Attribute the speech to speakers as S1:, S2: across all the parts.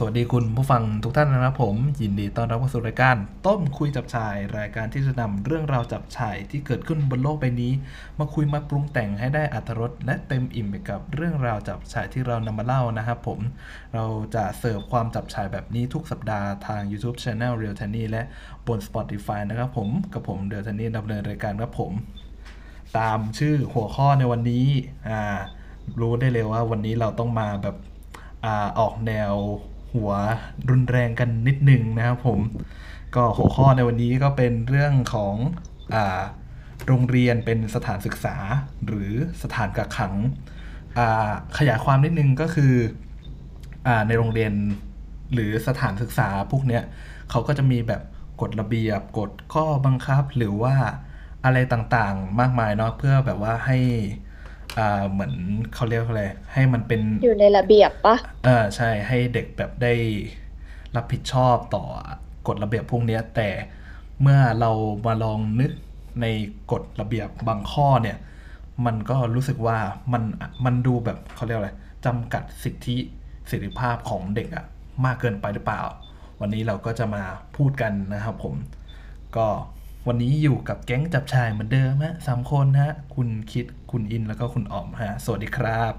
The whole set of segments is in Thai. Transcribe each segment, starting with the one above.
S1: สวัสดีคุณผู้ฟังทุกท่านนะครับผม ยินดีต้อนรับเข้าสู่รายการ ต้มคุยจับชาย รายการที่จะนำเรื่องราวจับชายที่เกิดขึ้นบนโลกใบนี้ มาคุยมาปรุงแต่งให้ได้อัตรสและเต็มอิ่มไปกับเรื่องราวจับชายที่เรานำมาเล่านะครับผม เราจะเสิร์ฟความจับชายแบบนี้ทุกสัปดาห์ทาง YouTube Channel Real t a n y และบน Spotify นะครับผมกับผมเด e ท t น n y ดำเนินรายการครับผม ตามชื่อหัวข้อในวันนี้อ่ารู้ได้เลยว่าวันนี้เราต้องมาแบบอ่าออกแนว หัวรุนแรงกันนิดนึงนะครับผม ก็หัวข้อในวันนี้ก็เป็นเรื่องของอ่าโรงเรียนเป็นสถานศึกษาหรือสถานกักขัง ขยายความนิดนึงก็คืออในโรงเรียนหรือสถานศึกษาพวกเนี้ยเขาก็จะมีแบบกฎระเบียบกฎข้อบังคับหรือว่าอะไรต่างๆ มากมายเนาะเพื่อแบบว่าให้ เหมือนเขาเรียกว่าอะไรให้มันเป็น
S2: อยู่ในระเบียบปะ
S1: เออใช่ให้เด็กแบบได้รับผิดชอบต่อกฎระเบียบพวกเนี้ยแต่เมื่อเรามาลองนึกในกฎระเบียบบางข้อเนี่ย มันก็รู้สึกว่ามันมันดูแบบเขาเรียกอะไรจำกัดสิทธิเสรีภาพของเด็กอะมากเกินไปหรือเปล่า วันนี้เราก็จะมาพูดกันนะครับผม ก็ วันนี้อยู่กับแก๊งจับชายเหมือนเดิมฮะสามคนฮะ คุณคิดคุณอินแล้วก็คุณอ๋อมฮะ สวัสดีครับ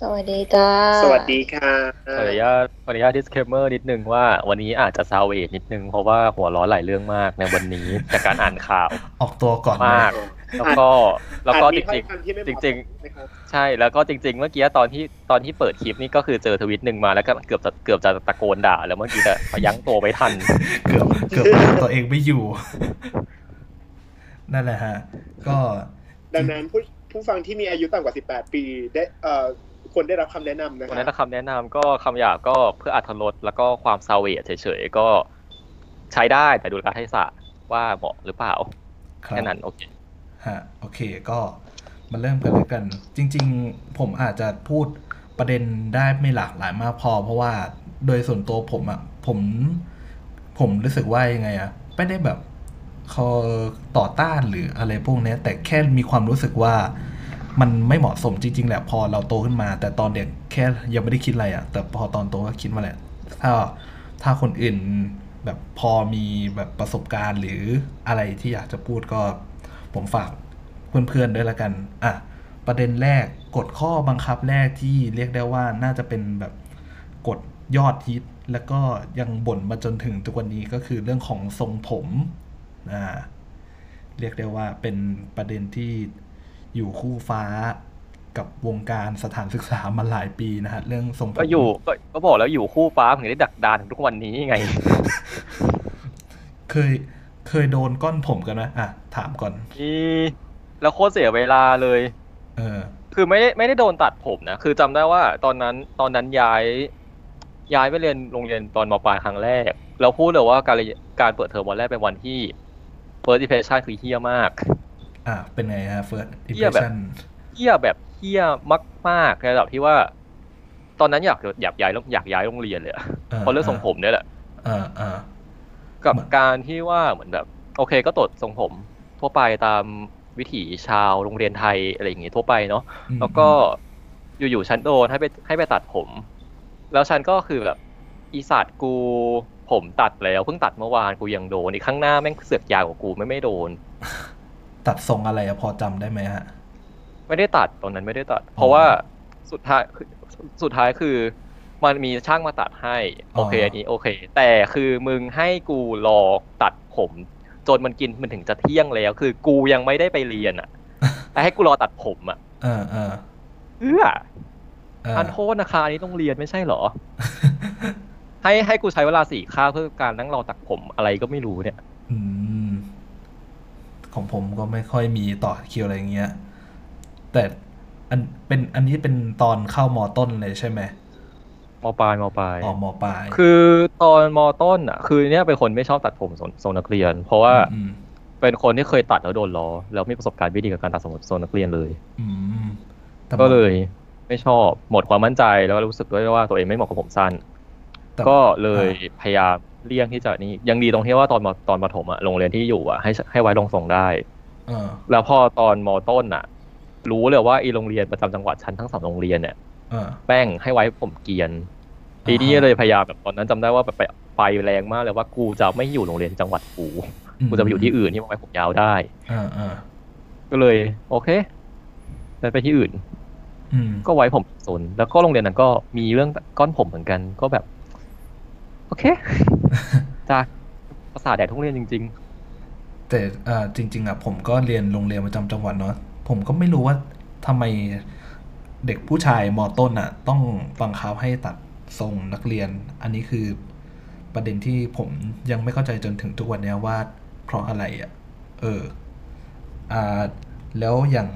S2: สวัสดีจ้า
S3: สวัสดีค่ะ
S4: ขออนุญาตขออนุญาต disclaimer นิดนึงว่าวันนี้อาจจะซาวเวทนิดนึง เพราะว่าหัวร้อนหลายเรื่องมากในวันนี้จากการอ่านข่าว
S1: ออกตัวก่อน
S4: มาก แล้วก็แล้วก็
S3: อาจ
S4: จ
S3: มีถ้อ
S4: ริ
S3: ย
S4: ง
S3: คำที่ไม่เห
S4: จ
S3: มาะ
S4: ริง
S3: สมนะครับ
S4: ๆใช่แล้วก็จริง ๆ เมื่อกี้ตอนที่ตอนที่เปิดคลิปนี่ก็คือเจอทวิตหนึ่งมาแล้วก็เกือบจะเกือบจะตะโกนด่า แล้วเมื่อกี้แต่พยั้งตัวไม่ทัน
S1: เกือบเกือบเอาตัวเองไม่อยู่ นั่นแหละฮะ ก็
S3: ดังนั้นผู้ผู้ฟังที่มีอายุต่ำกว่า 18 ปีได้เอ่อควรได้รับคำแนะนำนะ
S4: วัน
S3: ค
S4: นั้
S3: รับ
S4: นคำแนะนำก็คำหยาบก็เพื่ออัธรสแล้วก็ความซาวเวทเฉยๆก็ใช้ได้แต่ดูการให้ศะว่าเหมาะหรือเปล่า
S1: ครับ
S4: แค่นั้นโอเค
S1: ฮะโอเคก็มาเริ่มกันเลยกัน จริง ๆ ผมอาจจะพูดประเด็นได้ไม่หลากหลายมากพอ เพราะว่าโดยส่วนตัวผมอะ่ะผม ผมรู้สึกว่ายังไงอะ่ะไม่ได้แบบเขาต่อต้านหรืออะไรพวกนี้แต่แค่มีความรู้สึกว่ามันไม่เหมาะสมจริง ๆ แหละ พอเราโตขึ้นมา แต่ตอนเด็กแค่ยังไม่ได้คิดอะไรอะ่ะแต่พอตอนโตก็คิดมาแหละ ถ้าถ้าคนอื่นแบบพอมีแบบประสบการณ์หรืออะไรที่อยากจะพูดก็ ผมฝากเพื่อนๆด้วยละกันอะประเด็นแรกกฎข้อบังคับแรกที่เรียกได้ว่าน่าจะเป็นแบบกฎยอดฮิต แล้วก็ยังบ่นมาจนถึงทุกวันนี้ก็คือเรื่องของทรงผมอ่าเรียกได้ว่าเป็นประเด็นที่อยู่คู่ฟ้ากับวงการสถานศึกษามาหลายปีนะฮะเรื่องทรงผม
S4: ก็อยู่ก็ก็บอกแล้วอยู่คู่ฟ้าถึงได้ดักดานถึงทุกวันนี้ไง
S1: เคย เคยโดนก้อนผมกันไหมอะ ถามก่อน
S4: นี่แล้วโคตรเสียเวลาเลย
S1: เออ
S4: คือไม่ได้ไม่ได้โดนตัดผมนะ คือจำได้ว่าตอนนั้นตอนนั้นย้าย ย้ายไปเรียนโรงเรียนตอนมปลายครั้งแรก แล้วพูดเลยว่าการเรียนการเปิดเทอมวันแรกเป็นวันที่ first impression คือเฮี้ยมาก
S1: อะเป็นไงฮะ first
S4: เหี้ยแบบ
S1: impression
S4: เฮี้ยแบบเฮี้ยมากๆในระดับที่ว่า ตอนนั้นอยากอยากย้ายอยากย้ายโรงเรียนเลยอะเพราะเรื่องทรงผมเนี่ยแหละ
S1: อ่าอ่า
S4: กับ
S1: เหมือน
S4: การที่ว่าเหมือนแบบ โอเคก็ตดทรงผมทั่วไปตามวิถีชาวโรงเรียนไทยอะไรอย่างงี้ทั่วไปเนาะ
S1: อืม
S4: แล้วก็อยู่ๆฉันโดนให้ไปให้ไปตัดผม แล้วฉันก็คือแบบอีสัตว์กูผมตัดแล้วเพิ่งตัดเมื่อวานกูยังโดนอีกข้างหน้าแม่งเสือกยาวกว่ากูไม่ไม่โดน
S1: ตัดทรงอะไรอะพอจำได้ไหมฮะ
S4: ไม่ได้ตัดตอนนั้นไม่ได้ตัด เพราะว่าสุดท้ายคือสุดท้ายคือ มันมีช่างมาตัดให้ โอเค
S1: อ๋ออั
S4: อันนี้โอเค แต่คือมึงให้กูรอตัดผม จนมันกินมันถึงจะเที่ยงแล้ว คือกูยังไม่ได้ไปเรียนอะแต่ให้กูรอตัดผมอะ
S1: เออเออ
S4: เอื้อ
S1: เออ
S4: อันโทษนะคะอันนี้ต้องเรียนไม่ใช่เหรอ ให้ให้กูใช้เวลาสี่ค่าบเพื่อการนั่งรอตัดผมอะไรก็ไม่รู้เนี่ย
S1: อืมของผมก็ไม่ค่อยมีต่อคิวอะไรเงี้ย แต่อันเป็นอันนี้เป็นตอนเข้ามอต้นเลยใช่ไหม
S4: มปลายมปลาย
S1: อ๋อมอปลาย
S4: คือตอนมต้นอะ คือเนี่ยเป็นคนไม่ชอบตัดผมทรงทรงนักเรียน เพราะว่า
S1: อืม
S4: เป็นคนที่เคยตัดแล้วโดนล้อแล้วมีประสบการณ์ไม่ดีกับการตัดทรงทรงนักเรียนเลย
S1: อืมแต่
S4: ก็เลยไม่ชอบหมดความมั่นใจแล้วก็รู้สึกด้วยว่าตัวเองไม่เหมาะกับผมสั้น
S1: แต่
S4: ก็เลย
S1: อ่า
S4: พยายามเลี่ยงที่จะนี่ยังดีตรงที่ว่าตอนมตอนประถมอะโรงเรียนที่อยู่อะให้ให้ไว้ลงทรงได้
S1: เออ
S4: แล้วพอตอนมต้นอะรู้เลยว่าอีโรงเรียนประจำจังหวัดชั้นทั้งสองโรงเรียนเนี่ย
S1: เออ
S4: แป้งให้ไว้ผมเกรียนปีนี้เลยพยายามแบบตอนนั้นจำได้ว่าแบบไปไปแรงมากเลยว่ากูจะไม่อยู่โรงเรียนจังหวัดกูกูจะไปอยู่ที่อื่นที่มันไว้ผมยาวได้
S1: อ่าอ่า
S4: ก็เลย โอเคไปไปที่อื่น
S1: อืม
S4: ก็ไว้ผมโซนแล้วก็โรงเรียนนั้นก็มีเรื่องก้อนผมเหมือนกัน ก็แบบ โอเคจ้าภาษาทแดดทุกเรียนจริง
S1: แต่อ่าจริง ๆอะผมก็เรียนโรงเรียนประจำจังหวัดเนาะผมก็ไม่รู้ว่าทำไม เด็กผู้ชายมอต้นอะ ต้องบังคับให้ตัดทรงนักเรียน อันนี้คือประเด็นที่ผมยังไม่เข้าใจจนถึงทุกวันเนี้ยว่าเพราะอะไรอะ เออ อ่า แล้วอย่าง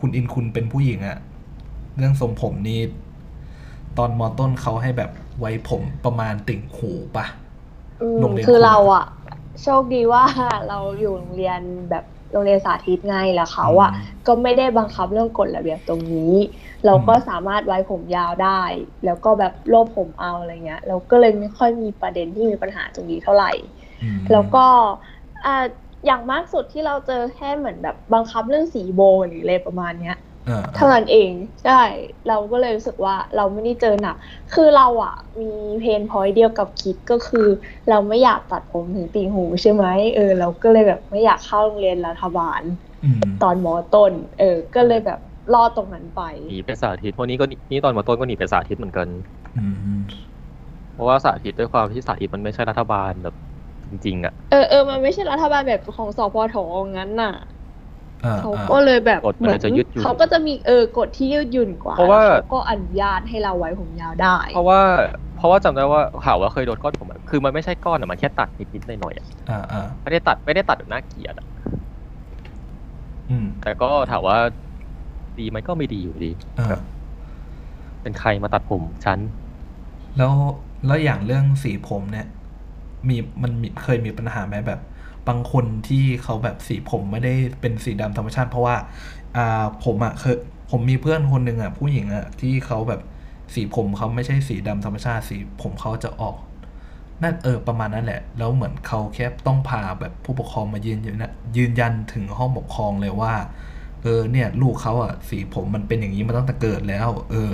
S1: คุณอินคุณเป็นผู้หญิงอะเรื่องทรงผมนี่ตอนมอต้นเขาให้แบบไว้ผมประมาณติ่งหูปะ
S2: อืม
S1: โรงเรียน
S2: คือ
S1: คุณ
S2: เราอะโชคดีว่าเราอยู่โรงเรียนแบบ โรงเรียนสาธิตไงแล้วเขาอะ
S1: อืม
S2: ก็ไม่ได้บังคับเรื่องกฎระเบียบตรงนี้ เราก็สามารถไว้ผมยาวได้ แล้วก็แบบโลบผมเอาอะไรเงี้ย เราก็เลยไม่ค่อยมีประเด็นที่มีปัญหาตรงนี้เท่าไหร่
S1: อืม
S2: แล้วก็อ่าอย่างมากสุดที่เราเจอแค่เหมือนแบบบังคับเรื่องสีโบหรืออะไรประมาณเนี้ย
S1: อ่า
S2: เท่านั้นเองใช่เราก็เลยรู้สึกว่าเราไม่ได้เจอหนัก คือเราอะมีเพนพอยต์เดียวกับคิดก็คือ เราไม่อยากตัดผมถึงตีหูใช่ไหมเออ เราก็เลยแบบไม่อยากเข้าโรงเรียนรัฐบาล
S1: อืม
S2: ตอนมอต้น เออ ก็เลยแบบรอดตรงนั้นไป
S4: ๆหนีไปสาธิตพวกนี้ก็หนีนี่ตอนมาต้นก็หนีไปสาธิตเหมือนกัน
S1: อืม
S4: เพราะว่าสาธิตด้วยความที่สาธิตมันไม่ใช่รัฐบาลแบบจริงๆอะ
S2: เออเออมันไม่ใช่รัฐบาลแบบของสพทงั้นน่ะ
S1: อ่า
S2: เขา
S1: อ่า
S2: ก็เลยแบบ
S4: กฎมันจะยืดหยุ่น
S2: เขาก็จะมีเออกฎที่ยืดหยุ่นกว่า
S4: เพราะว่า
S2: แล้วเขาก็อนุญาตให้เราไว้ผมยาวได้
S4: เพราะว่าเพราะว่าจำได้ว่าข่าวว่าเคยโดนก้อนผมอะคือมันไม่ใช่ก้อนอะมันแค่ตัดนิดๆหน่อยๆอะ
S1: อ่าอ่า
S4: ไม่ได้ตัดไม่ได้ตัดแบบน่าเกลียดอะ
S1: อืม
S4: แต่ก็ถามว่าดีไหมก็ไม่ดีอยู่ดี
S1: อ่า
S4: เป็นใครมาตัดผมฉัน
S1: แล้วแล้วอย่างเรื่องสีผมเนี่ย มีมันมีเคยมีปัญหาไหมแบบ บางคนที่เขาแบบสีผมไม่ได้เป็นสีดำธรรมชาติ เพราะว่าอ่าผมอะ่ะเคยผมมีเพื่อนคนหนึ่งอะ่ะผู้หญิงอะ่ะที่เขาแบบสีผมเขาไม่ใช่สีดำธรรมชาติ สีผมเขาจะออกนั่นเออประมาณนั้นแหละ แล้วเหมือนเขาแค่ต้องพาแบบผู้ปกครองมายืนอยู่นะยืนยันถึงห้องปกครองเลยว่า เออเนี่ย ลูกเขาอะ่ะสีผมมันเป็นอย่างนี้มาตั้งแต่เกิดแล้ว เออ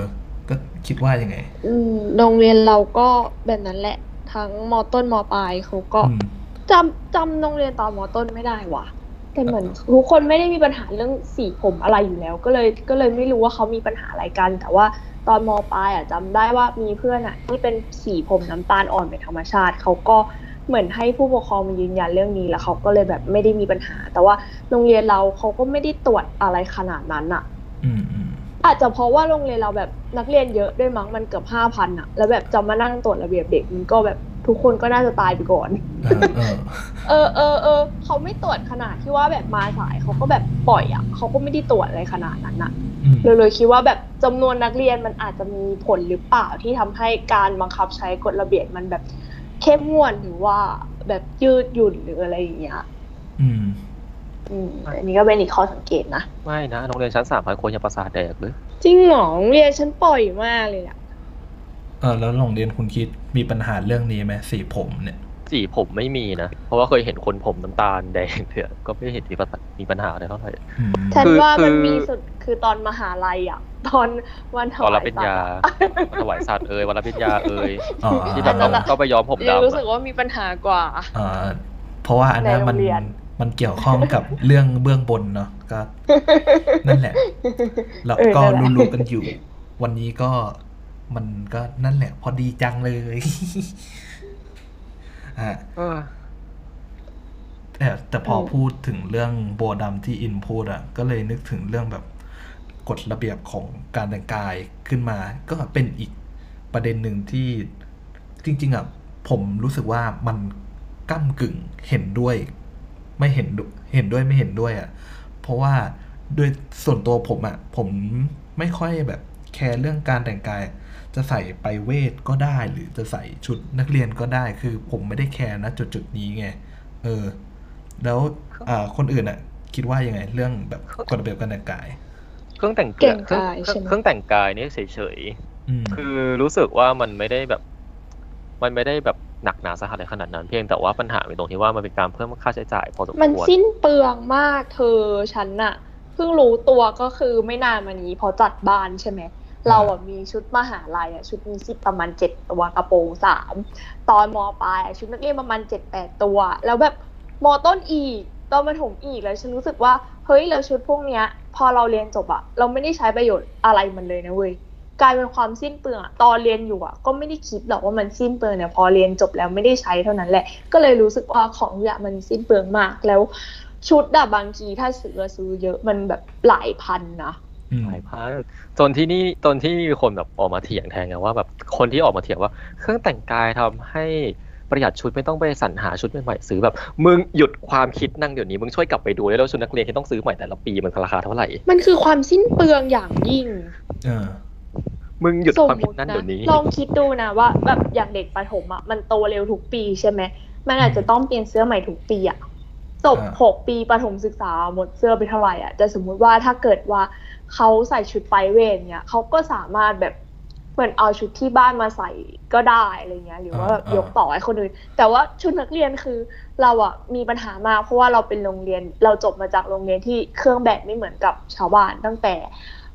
S1: ก็คิดว่ายังไง
S2: อืมโรงเรียนเราก็แบบนั้นแหละ ทั้งมอต้นมอปลายเขาก็
S1: อืม
S2: จำจำโรงเรียนตอนมอต้นไม่ได้ว่ะ แต่เหมือนทุกคนไม่ได้มีปัญหาเรื่องสีผมอะไรอยู่แล้ว ก็เลยก็เลยไม่รู้ว่าเขามีปัญหาอะไรกัน แต่ว่าตอนมปลายอะจำได้ว่ามีเพื่อนอะที่เป็นสีผมน้ำตาลอ่อนเป็นธรรมชาติเขาก็เหมือนให้ผู้ปกครองมายืนยันเรื่องนี้แล้วเขาก็เลยแบบไม่ได้มีปัญหา แต่ว่าโรงเรียนเราเขาก็ไม่ได้ตรวจอะไรขนาดนั้นอะ
S1: อืมอืม
S2: อาจจะเพราะว่าโรงเรียนเราแบบนักเรียนเยอะด้วยมั้งมันเกือบห้าพันอะแล้วแบบจะมานั่งตรวจระเบียบเด็กมันก็แบบ ทุกคนก็น่าจะตายไปก่อน
S1: เออเออ
S2: เออเออเออเขาไม่ตรวจขนาดที่ว่าแบบมาสายเขาก็แบบปล่อยอะเขาก็ไม่ได้ตรวจอะไรขนาดนั้นอะ
S1: อืม
S2: เลยเลยคิดว่าแบบจำนวนนักเรียนมันอาจจะมีผลหรือเปล่าที่ทำให้การบังคับใช้กฎระเบียบมันแบบเข้มงวดหรือว่าแบบยืดหยุ่นหรืออะไรอย่างเงี้ย
S1: อืม
S2: อืมอันนี้ก็เป็นอีกข้อสังเกตนะ
S4: ไม่นะโรงเรียนชั้นสามพันคนยังประสาทแดกเลย
S2: จริงเหรอโรงเรียนฉันปล่อยมากเลยอะ
S1: เออแล้วโรงเรียนคุณคิดมีปัญหาเรื่องนี้ไหมสีผมเนี่ย
S4: สีผมไม่มีนะ เพราะว่าเคยเห็นคนผมน้ำตาลแดงเนี่ยก็ไม่เห็นมีปัญหามีปัญหาอะไรเท่าไหร่
S1: อืม
S2: ฉัน
S4: คือ
S2: ว่ามัน
S4: คือ
S2: มีสุดคือตอนมหาลัยอะ ตอนวันถ
S4: ตอน
S2: วา
S4: รับ
S2: ย
S4: ปริญ
S2: สัต
S4: ญา
S2: ว์อะ
S4: วันถวายสัตว์เอ่ยวันรับปริญญาเอ่ย
S1: อ๋อ
S4: ที่แบบต้องต้องไปย้อมผม
S2: ยัง
S4: ดำ
S2: รู้สึก
S4: อะ
S2: ว่ามีปัญหากว่า
S1: เออเพราะว่าอันนั้น
S2: ในโรง
S1: มัน
S2: เรียน
S1: มันเกี่ยวข้องกับเรื่องเบื้องบนเนาะก็ นั่นแหละ แล้ว
S2: เออ
S1: ก็
S2: นั่นแหละ
S1: รู้ๆกันอยู่ วันนี้ก็ มันก็นั่นแหละ พอดีจังเลยอะ
S4: เออ
S1: แต่แต่พออ
S2: ม
S1: พูดถึงเรื่องโบดำที่อินพูดอะ ก็เลยนึกถึงเรื่องแบบกฎระเบียบของการแต่งกายขึ้นมา ก็เป็นอีกประเด็นหนึ่งที่จริง ๆอะผมรู้สึกว่ามันก้ากึ่งเห็นด้วย ไม่เห็นด้วยเห็นด้วยไม่เห็นด้วยอะ เพราะว่าโดยส่วนตัวผมอะผมไม่ค่อยแบบแคร์เรื่องการแต่งกาย จะใส่ไปเวทก็ได้หรือจะใส่ชุดนักเรียนก็ได้ คือผมไม่ได้แคร์นะจุดจุดๆนี้ไง เออ แล้วอ่าคนอื่นอะ คิดว่ายังไง เรื่องแบบกฎระเบียบการแต่งกาย
S4: เครื่องแต่ง
S2: เก่ง
S4: เครื่อง
S2: กาย
S4: เครื่อง
S2: ใช่ไหม
S4: เครื่องแต่งกายนี่เฉย
S1: อืม
S4: ๆคือรู้สึกว่ามันไม่ได้แบบ มันไม่ได้แบบหนักหนาสาหัสอะไรขนาดนั้น เพียงแต่ว่าปัญหาเป็นตรงที่ว่ามันเป็นการเพิ่มค่าใช้จ่ายพอสม
S2: มัน
S4: ควร
S2: สิ้นเปลืองมากเธอฉันน่ะเพิ่งรู้ตัวก็คือไม่นานมานี้พอจัดบ้านใช่ไหม เราอะมีชุดมหาลัยอะชุดมีสิบประมาณเจ็ดตัวกระโปรงสามตอนมปลายอะชุดนักเรียนประมาณเจ็ดแปดตัว แล้วแบบมต้นอีกตอนประถมอีกแล้วฉันรู้สึกว่าเฮ้ยแล้วชุดพวกเนี้ย พอเราเรียนจบอะเราไม่ได้ใช้ประโยชน์อะไรมันเลยนะเว้ยกลายเป็นความสิ้นเปลืองอะตอนเรียนอยู่อะก็ไม่ได้คิดหรอกว่ามันสิ้นเปลืองเนี่ยพอเรียนจบแล้วไม่ได้ใช้เท่านั้นแหละ ก็เลยรู้สึกว่าของเนี่ยมันสิ้นเปลืองมากแล้วชุดอะบางทีถ้าซื้อซื้อเยอะมันแบบหลายพันนะ
S4: หลายพันจนที่นี่จนที่มีคนแบบออกมาเถียงแทนกันว่าแบบคนที่ออกมาเถียงว่า เครื่องแต่งกายทำให้ประหยัดชุดไม่ต้องไปสรรหาชุดใหม่ๆซื้อแบบ มึงหยุดความคิดนั่งเดี๋ยวนี้มึงช่วยกลับไปดูได้แล้วชุดนักเรียนที่ต้องซื้อใหม่แต่ละปีมันราคาเท่าไหร่
S2: มันคือความสิ้นเปลืองอย่างยิ่ง
S1: เออ
S4: มึงหยุด
S2: สม
S4: ความ
S2: ม
S4: คิด
S2: ติ
S4: นั้น
S2: นะ
S4: เดี๋ยวนี้
S2: ลองคิดดูนะว่าแบบอย่างเด็กประถมอะมันโตเร็วทุกปีใช่ไหมมันอาจจะต้องเปลี่ยนเสื้อใหม่ทุกปีอะจบ
S1: อ่า
S2: หกปีประถมศึกษาหมดเสื้อไปเท่าไหร่อะแต่สมมุติว่าถ้าเกิดว่า เขาใส่ชุดไปเวรเนี่ยเขาก็สามารถแบบเหมือนเอาชุดที่บ้านมาใส่ก็ได้อะไรเงี้ย หรือว่าแบบ
S1: อ่าอ่าย
S2: ยกต่อให้คนอื่น แต่ว่าชุดนักเรียนคือเราอะมีปัญหามากเพราะว่าเราเป็นโรงเรียนเราจบมาจากโรงเรียนที่เครื่องแบบไม่เหมือนกับชาวบ้านตั้งแต่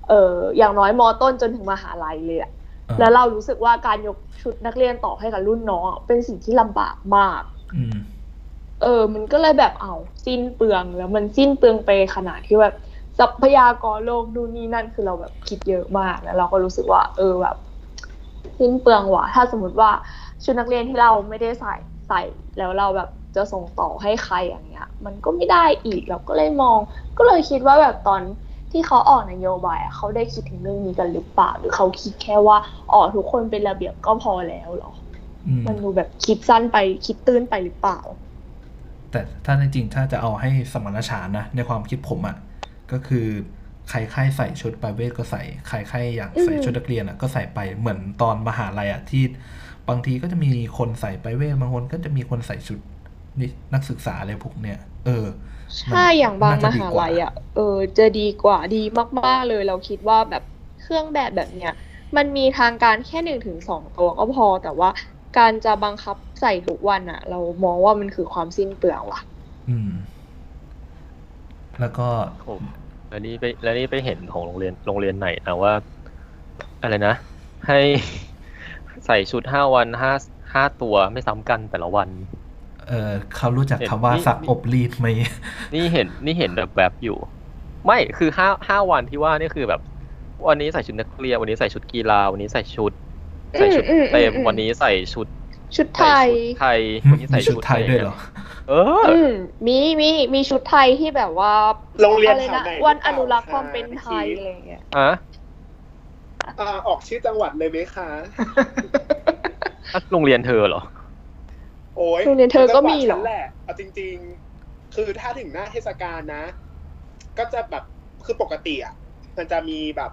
S2: เอออย่างน้อยมต้นจนถึงมหาลัยเลยอะ
S1: อ่า
S2: แล้วเรารู้สึกว่าการยกชุดนักเรียนต่อให้กับรุ่นน้องอะเป็นสิ่งที่ลำบากมาก
S1: อืม
S2: เออ มันก็เลยแบบเอาสิ้นเปลืองแล้วมันสิ้นเปลืองไปขนาดที่แบบ ทรัพยากรโลกดูนนี่นั่นคือเราแบบคิดเยอะมากแล้วเราก็รู้สึกว่า เออแบบสิ้นเปลืองว่ะถ้าสมมติว่าชุดนักเรียนที่เราไม่ได้ใส่ใส่แล้วเราแบบจะส่งต่อให้ใครอย่างเงี้ย มันก็ไม่ได้อีกเราก็เลยมอง ก็เลยคิดว่าแบบตอนที่เขาออกนโยบายอะเขาได้คิดถึงเรื่องนี้กันหรือเปล่าหรือเขาคิดแค่ว่าอ๋อทุกคนเป็นระเบียบก็พอแล้วเหรอ
S1: อืม
S2: มันดูแบบคิดสั้นไปคิดตื้นไปหรือเปล่า
S1: แต่ถ้าในจริงถ้าจะเอาให้สมรรถฉันท์นะในความคิดผมอะ่ะ ก็คือใครใครใส่ชุดปรายเวทก็ใส่ใครใครอยากใส่
S2: อืม
S1: ชุดนักเรียนอะ่ะก็ใส่ไปเหมือนตอนมหาลัยอะ่ะที่บางทีก็จะมีคนใส่ปรายเวทบางคนก็จะมีคนใส่ชุดนี่นักศึกษาอะไรพวกเนี้ยเออ
S2: ใช่อย่างบางม
S1: น่าจะดี
S2: หาก
S1: ว่า
S2: ลัยอะเออจะดีกว่าดีมาก ๆเลยเราคิดว่าแบบเครื่องแบบแบบเนี้ยมันมีทางการแค่หนึ่งถึงสองตัวก็พอแต่ว่าการจะบังคับใส่ทุกวันอะเรามองว่ามันคือความสิ้นเปลืองว่ะ
S1: อืม แล้วก็
S4: ผม แล้วนี่ไปแล้วนี่ไปเห็นของโรงเรียนโรงเรียนไหนนะว่า อะไรนะ ให้ใส่ชุดห้าวันห้าห้าตัวไม่ซ้ำกันแต่ละวัน
S1: เออเขารู้จัก
S4: เห็น
S1: คำว่า
S4: นี่
S1: สักอบรีดไหม
S4: นี่เห็นนี่เห็นแบบแบบอยู่ ไม่คือห้าห้าวันที่ว่านี่คือแบบ วันนี้ใส่ชุดนักเรียนวันนี้ใส่ชุดกีฬาวันนี้ใส่ชุด ใส่ชุด
S2: อืมอืม
S4: เต็ม
S2: อืม
S4: วันนี้ใส่ชุด
S2: ชุดไท
S4: ใส่
S2: ย
S4: ชุดไทยวันนี้ใส่
S1: มีชุดไทยด้วยเหรอ
S4: เออ
S2: อืมมีมีมีชุดไทยที่แบบว่า
S3: โรงเรียน
S2: อะไร
S3: แถว
S2: นะ
S3: ไหน
S2: วัน
S3: ห
S2: อ
S3: รือเปล่า
S2: นุรักษ์
S3: คะ
S2: ความเป็นไทย
S3: พี่
S2: อะไรอย่างเงี้ย
S4: อะ
S3: อ่าออกชื่อจังหวัดเลยไหมคะ
S4: อะโรงเรียนเธอเหรอ
S3: โอ้ย
S2: โรงเรียนเธอก็มีเหรอ
S3: จังวัดฉันแหละเอาจริง ๆ คือถ้าถึงหน้าเทศกาลนะ ก็จะแบบคือปกติอะมันจะมีแบบ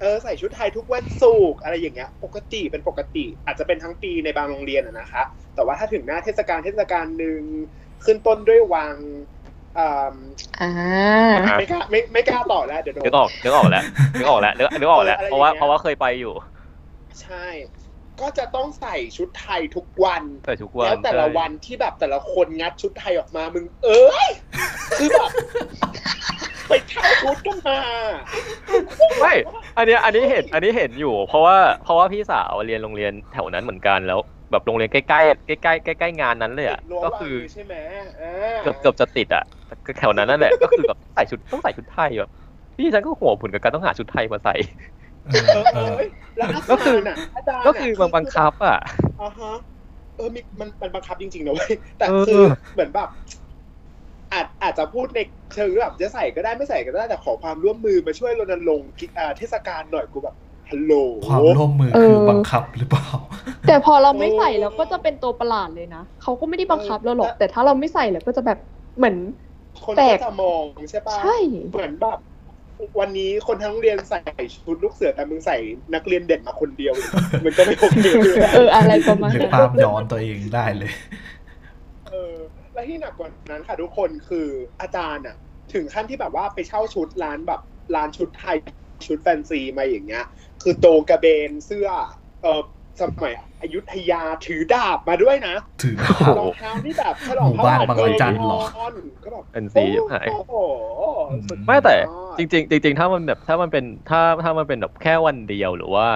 S3: เออใส่ชุดไทยทุกวันศุกร์อะไรอย่างเงี้ย ปกติเป็นปกติ อาจจะเป็นทั้งปีในบางโรงเรียนอะนะคะ แต่ว่าถ้าถึงหน้าเทศกาลเทศกาลหนึ่งขึ้นต้นด้วยวังอ่า
S2: อ่า
S4: อะ
S3: ไม่กล้าไม่ไม่กล้าต่อแล้วเดี๋ยวโดน
S4: นึกออกนึกออกแล้วนึกออกแล้วนึกนึกออกแล้ว
S3: เอออะไร
S4: เพราะว่า
S3: อย่างเงี้ย
S4: เพราะว่าเคยไปอยู่
S3: ใช่ ก็จะต้องใส่ชุดไทยทุกวัน
S4: ใส่ทุกวัน
S3: แล้วแต่ละ
S4: ใช่
S3: วันที่แบบแต่ละคนงัดชุดไทยออกมามึง เอ้ยคือแบบ ไปเช่าชุดกันมา
S4: ไม่อันเนี้ยอันนี้เห็นอันนี้เห็นอยู่ เพราะว่าเพราะว่าพี่สาวเรียนโรงเรียนแถวนั้นเหมือนกันแล้ว แบบโรงเรียนใกล้ใกล้ใกล้ใกล้ใกล้ใกล้ๆงานนั้นเลยอะ
S3: รั้ว
S4: ก็
S3: วาง
S4: คือ
S3: ใช่ไหมอ่า
S4: เกือบเกือบจะติดอะก็แถวนั้นนั่นแหละ ก็คือแบบใส่ชุดต้องใส่ชุดไทยแบบพี่ฉันก็หัวผุนกับการต้องหาชุดไทยมาใส่
S1: เออ
S3: เออ
S1: เอ
S3: เอ
S1: อ
S3: อแล้วอา
S4: ก็คือ
S3: จารย์อะอาจารย์ะ
S4: ก็คือมันบังคับอะ
S3: อ่าฮะเออมีมันมันบังคับจริงๆนะเว้ยแต่
S4: เออ
S3: คือเหมือนแบบ อาจอาจจะพูดในเชิงแบบจะใส่ก็ได้ไม่ใส่ก็ได้แต่ขอความร่วมมือมาช่วยรณรงค์กิอ่าเทศกาลหน่อยกูแบบฮัลโหล
S1: ความร่วมมือ
S2: เออ
S1: คือบังคับหรือเปล่า
S2: แต่พอเราไม่ใส่
S3: โอ้
S2: เราก็จะเป็นตัวประหลาดเลยนะเขาก็ไม่ได้บังคับเราหรอก
S3: เออ
S2: แต่ถ้าเราไม่ใส่เราก็จะแบบเหมือน
S3: คน
S2: แปล
S3: ก็
S2: ก
S3: จะมองใช่ปะ
S2: ใช่
S3: เหมือนแบบวันนี้คนทั้งโรงเรียนใส่ชุดลูกเสือแต่มึงใส่นักเรียนเด่นมาคนเดียว มันก็ไม่โอเค
S2: เอออะไรประมาณ
S1: หรือ
S2: นั้น
S1: ภาพย้อนตัวเองได้เลย
S3: เออ และที่หนักกว่านั้นค่ะทุกคนคืออาจารย์อะถึงขั้นที่แบบว่าไปเช่าชุดร้านแบบร้านชุดไทยชุดแฟนซีมาอย่างเงี้ย คือโจงกระเบนเสื้อเออสมัยอยุธยาถือดาบมาด้วยนะ
S1: ถือ
S4: โอ้โห
S3: รองเท้าที่แบบฉลอง
S1: หมู่บ้านบางระจันเหรอ
S3: ก็แบบ
S4: เป็นสีหาย
S3: โอ้โหสุดยอด
S4: ไม่แต่จริงๆจริงๆถ้ามันแบบถ้ามันเป็นถ้าถ้ามันเป็นแบบแค่วันเดียวหรือว่า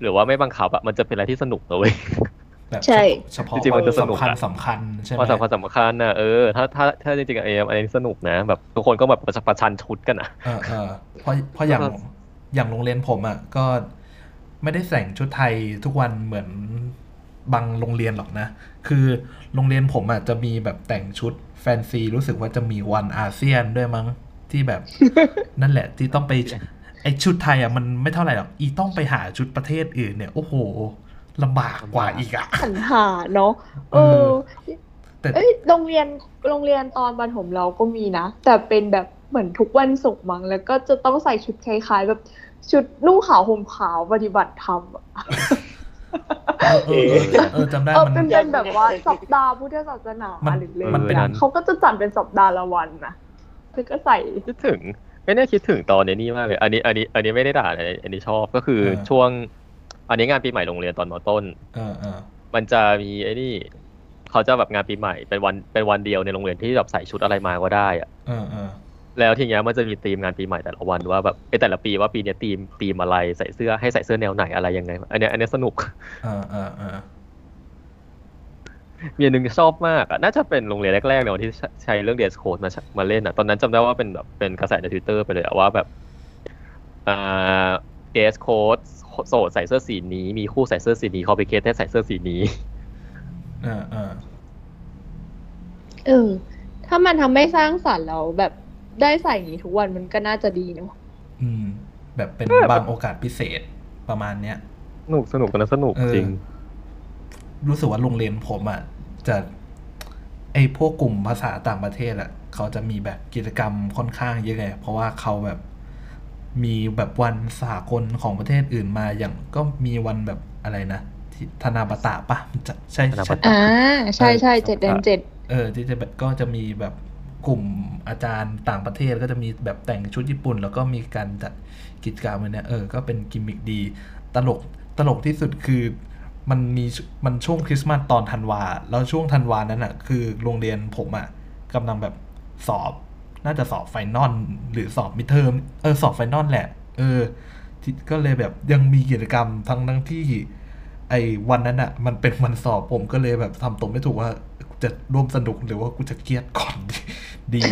S4: หรือว่าไม่บังคับอะมันจะเป็นอะไรที่สนุกนะเว้ย
S1: แบบ
S2: ใช่
S1: เฉพาะ
S4: จริงๆมันจะสนุก
S1: สำคัญ
S4: อะ
S1: สำคัญใช่ไหม
S4: ว่าสำคัญสำคัญนะเออถ้าถ้าถ้าจริงๆอะเอมอันนี้สนุกนะแบบทุกคนก็แบบประประชันชุดกันอะ
S1: เออเออเพราะเพราะอย่าง
S4: แล้วก็
S1: อย่างโรงเรียนผมอะก็ไม่ได้แต่งชุดไทยทุกวันเหมือนบางโรงเรียนหรอกนะ คือโรงเรียนผมอะจะมีแบบแต่งชุดแฟนซีรู้สึกว่าจะมีวันอาเซียนด้วยมั้งที่แบบ นั่นแหละที่ต้องไปไอชุดไทยอะมันไม่เท่าไหร่หรอกอีต้องไปหาชุดประเทศอื่นเนี่ย โอ้โห ลำบากกว่าอีกอะ
S2: สัญหาเนาะเอ
S1: เอ
S2: อ
S1: อแต่
S2: เอ้ยโรงเรียนโรงเรียนตอนประถมเราก็มีนะ แต่เป็นแบบเหมือนทุกวันศุกร์มั้งแล้วก็จะต้องใส่ชุดคล้ายๆแบบชุดนุ่งขาวห่มขาวปฏิบัติธรรมอะ
S1: เออเออเออเออจำได้
S2: เออ
S1: มัน
S2: เป็นเป็นแบบว่าสัปดาห์พุทธศาสนา
S1: มัน
S2: หรือเลย
S1: มันเป็น
S2: นะเขาก็จะจัดเป็นสัปดาห์ละวันนะแล้วก็ใส่
S4: คิดถึงไม่ได้คิดถึงตอนในนี้มากเลย อันนี้อันนี้ อันนี้ไม่ได้ด่านะอันนี้ชอบก็คือ
S1: เออ
S4: ช่วง อันนี้งานปีใหม่โรงเรียนตอนมต้น
S1: เออเออ
S4: มันจะมีไอ้นี่เขาจะแบบงานปีใหม่เป็นวันเป็นวันเดียวในโรงเรียนที่แบบใส่ชุดอะไรมาก็ได้อะ
S1: เออเออ
S4: แล้วทีเนี้ยมันจะมีธีมงานปีใหม่แต่ละวันว่าแบบไอ้แต่ละปีว่าปีเนี้ยธีมธีมอะไรใส่เสื้อให้ใส่เสื้อแนวไหนอะไรยังไง อันเนี้ยอันเนี้ยสนุก
S1: เออเออเออ
S4: มีอันหนึ่งที่ชอบมากอะน่าจะเป็นโรงเรียนแรกๆเลยที่ใช้เรื่อง dress code มาใช้มาเล่นอะตอนนั้นจำได้ว่าเป็นแบบเป็นกระแสในทวิตเตอร์ไปเลยอะว่าแบบอ่า dress code โสดใส่เสื้อสีนี้ มีคู่ใส่เสื้อสีนี้ complicated ใส่เสื้อสีนี้
S1: เออเออ
S2: เออ ถ้ามันทำให้สร้างสรรค์แล้วแบบได้ใส่อย่างนี้ทุกวันมันก็น่าจะดีเนาะ
S1: อืม แบบเป็นบางโอกาสพิเศษประมาณเนี้ย
S4: สนุกสนุกตอนนั้นสนุก
S1: เออ
S4: จริง
S1: รู้สึกว่าโรงเรียนผมอะจะ ไอพวกกลุ่มภาษาต่างประเทศอะ เขาจะมีแบบกิจกรรมค่อนข้างเยอะไงเพราะว่าเขาแบบ มีแบบวันสากลของประเทศอื่นมาอย่างก็มีวันแบบอะไรนะที่ทานาบาตะปะมันจะใช่
S4: ทานาบา
S1: ใช่
S4: ตะ
S2: อ่าใช่ใช่
S4: เออ
S2: เจ็ดเดือนเจ็ด
S1: เออที่จะแบบก็จะมีแบบกลุ่มอาจารย์ต่างประเทศก็จะมีแบบแต่งชุดญี่ปุ่น แล้วก็มีการจัดกิจกรรมอันเนี้ยเออก็เป็นกิมมิคดีตลกตลกที่สุดคือมันมีมันช่วงคริสต์มาสตอนธันวา แล้วช่วงธันวานั้นอะ คือโรงเรียนผมอะกำลังแบบสอบ น่าจะสอบ final หรือสอบ midterm เออสอบ final แหละ เออที่ก็เลยแบบยังมีกิจกรรมทั้งทั้งที่ ไอ้วันนั้นอะ มันเป็นวันสอบผมก็เลยแบบทำตัวไม่ถูกว่ากูจะร่วมสนุกหรือว่ากูจะเครียดก่อนดี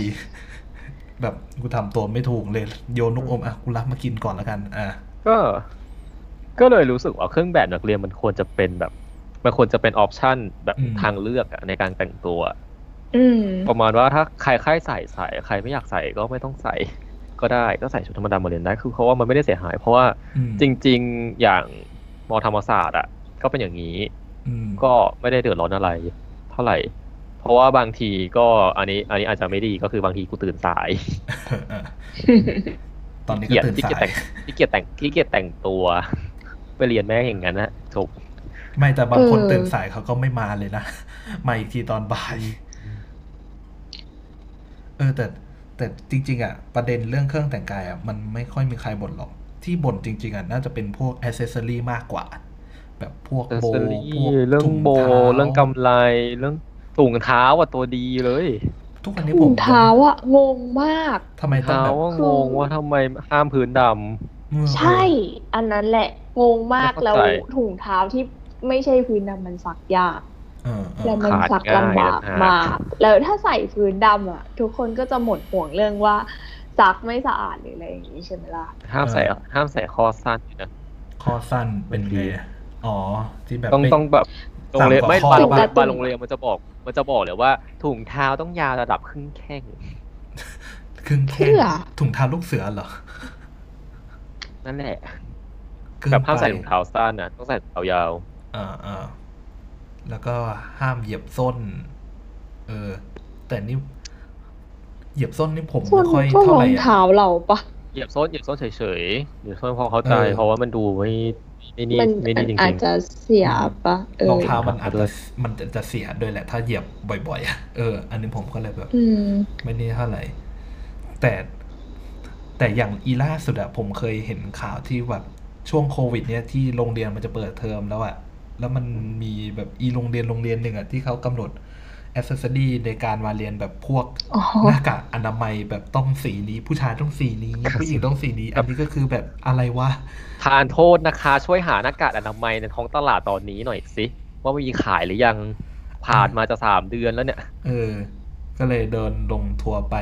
S1: แบบกูทำตัวไม่ถูกเลยโยนลูกอมอะกูรับมากินก่อนแล้วกัน อะ
S4: ก็ก็เลยรู้สึกว่าเครื่องแบบนักเรียนมันควรจะเป็นแบบมันควรจะเป็นออปชันแบบ
S1: อืม
S4: ทางเลือกอะในการแต่งตัว
S2: อืม
S4: ประมาณว่าถ้าใครใครใส่ใส่ใครไม่อยากใส่ก็ไม่ต้องใส่ก็ได้ก็ใส่ชุดธรรมดามาเรียนได้คือเพราะว่ามันไม่ได้เสียหาย เพราะว่า
S1: อืม
S4: จริง ๆอย่างมอธรรมศาสตร์อะก็เป็นอย่างนี้
S1: อืม
S4: ก็ไม่ได้เดือดร้อนอะไร เท่าไหร่ เพราะว่าบางทีก็อันนี้ อันนี้อาจจะไม่ดีก็คือบางทีกูตื่นสาย
S1: เออตอนนี้
S4: เกี
S1: ก็
S4: ยจ
S1: ตื่น
S4: ที่
S1: สา
S4: เกียจแต่
S1: ย
S4: งที่เกียจแต่งที่เกียจแต่งตัว ไปเรียนแม่งอย่างนั้นนะจบ
S1: ไม่แต่บางคน
S2: เออ
S1: ตื่นสายเขาก็ไม่มาเลยนะมาอีกทีตอนบ่ายเออแต่แต่จริงๆอะประเด็นเรื่องเครื่องแต่งกายอะมันไม่ค่อยมีใครบ่นหรอก ที่บ่นจริง ๆอะน่าจะเป็นพวกอ c เซสซอรีมากกว่า แบบพวก
S4: เอ
S1: โบ
S4: เซอ
S1: ว์
S4: รี่
S1: พวก
S4: เรื่อง
S1: ถุง
S4: โบ
S1: เท้า
S4: เรื่องกำไร เรื่องถุงเท้าอะตัวดีเลย
S1: ทุกวันนี้ผ
S2: ถุ
S1: ม
S2: งเท้าอะงงมาก
S1: ทำไมต้อง
S4: เท้า
S1: แบบ
S4: ว่างงว่าทำไมห้ามพื้นดำ
S1: เออ
S2: ใช่ อันนั้นแหละ งงมาก
S4: ไม่
S2: แล้ว
S4: เข้าใจ
S2: ถุงเท้าที่ไม่ใช่พื้นดำมันซักยาก
S1: เออเอ
S2: แล้ว
S1: อ
S2: มัน
S4: ขาด
S2: ซัก
S4: ง่าย
S2: ลำบาก
S4: นะฮะ
S2: มากแล้วถ้าใส่พื้นดำอะ ทุกคนก็จะหมดห่วงเรื่องว่าซักไม่สะอาดหรืออะไรอย่างนี้ใช่ไหมล่ะ
S4: ห้ามใส่ห้ามใส่คอสั้นอยู่นะ
S1: ข้อสั้นเป็นไงอะอ๋อที่แบบ
S4: ต้อง
S1: ไม่
S4: ต้องแบบโรงเรียน
S1: ต่ำกว่า
S4: ไม่
S1: ข้อ
S4: บางโรงเรียน
S2: ปะ
S4: บางโรงเรียนมันจะบอก มันจะบอกเลยว่า ถุงเท้าต้องยาวระดับครึ่งแข้ง
S1: ครึ่งแข้ง
S2: เพื่อ
S1: ถุงเท้าลูกเสือเหรอ
S4: นั่นแหละ
S1: เกิน
S4: แบบห้าม
S1: ไป
S4: ใส่ถุงเท้าสั้นนะต้องใส่ถุงเท้ายาว
S1: อ่าอ่า แล้วก็ห้ามเหยียบส้น เออ แต่นี่เหยียบส้นนี่ผม
S2: ส่ว
S1: ไม่
S2: น
S1: ค่อย
S2: ส่วน
S1: เท่ารไห
S2: อ
S1: ร่
S2: ง
S1: อะ
S2: เท้าเราปะ
S4: เหยียบส้นเหยียบส้นเฉยๆเหยียบส้นพอเข้าใจ
S1: เออ
S4: เพราะว่ามันดูไม่ไม่นี่
S2: มัน
S4: ไม่ดีจ
S2: อา
S4: ริ
S2: จ
S4: ง
S2: จะเสียปะเออ
S1: รองเท้ามันอาจ
S4: ด้
S1: จะ
S4: วย
S1: มันจะจะเสียด้วยแหละ ถ้าเหยียบบ่อยๆอะเออ อันนี้ผมก็เลยแบบ
S2: อืม
S1: ไม่นี่เท่าไหร่แต่แต่อย่างอีล่าสุดอะผมเคยเห็นข่าวที่แบบช่วงโควิด เนี่ยที่โรงเรียนมันจะเปิดเทอมแล้วอะ แล้วมันมีแบบอีโรงเรียนโรงเรียนหนึ่งอะที่เขากำหนดแอ c เซสซอรีในการมาเรียนแบบพวก
S2: อ๋อ
S1: หน้ากากอนามัยแบบต้องสีนี้ ผู้ชายต้องสีนี้ ผู้หญิงต้องสีนี้ อันนี้ก็คือแบบอะไรวะ
S4: ทานโทษนะคะ ช่วยหาหน้ากากอนามัยในท้องตลาดตอนนี้หน่อยสิ ว่ามีขายหรือยังผ่านมาจะสามเดือนแล้วเนี่ย
S1: เออ ก็เลยเดินลงทัวร์ไป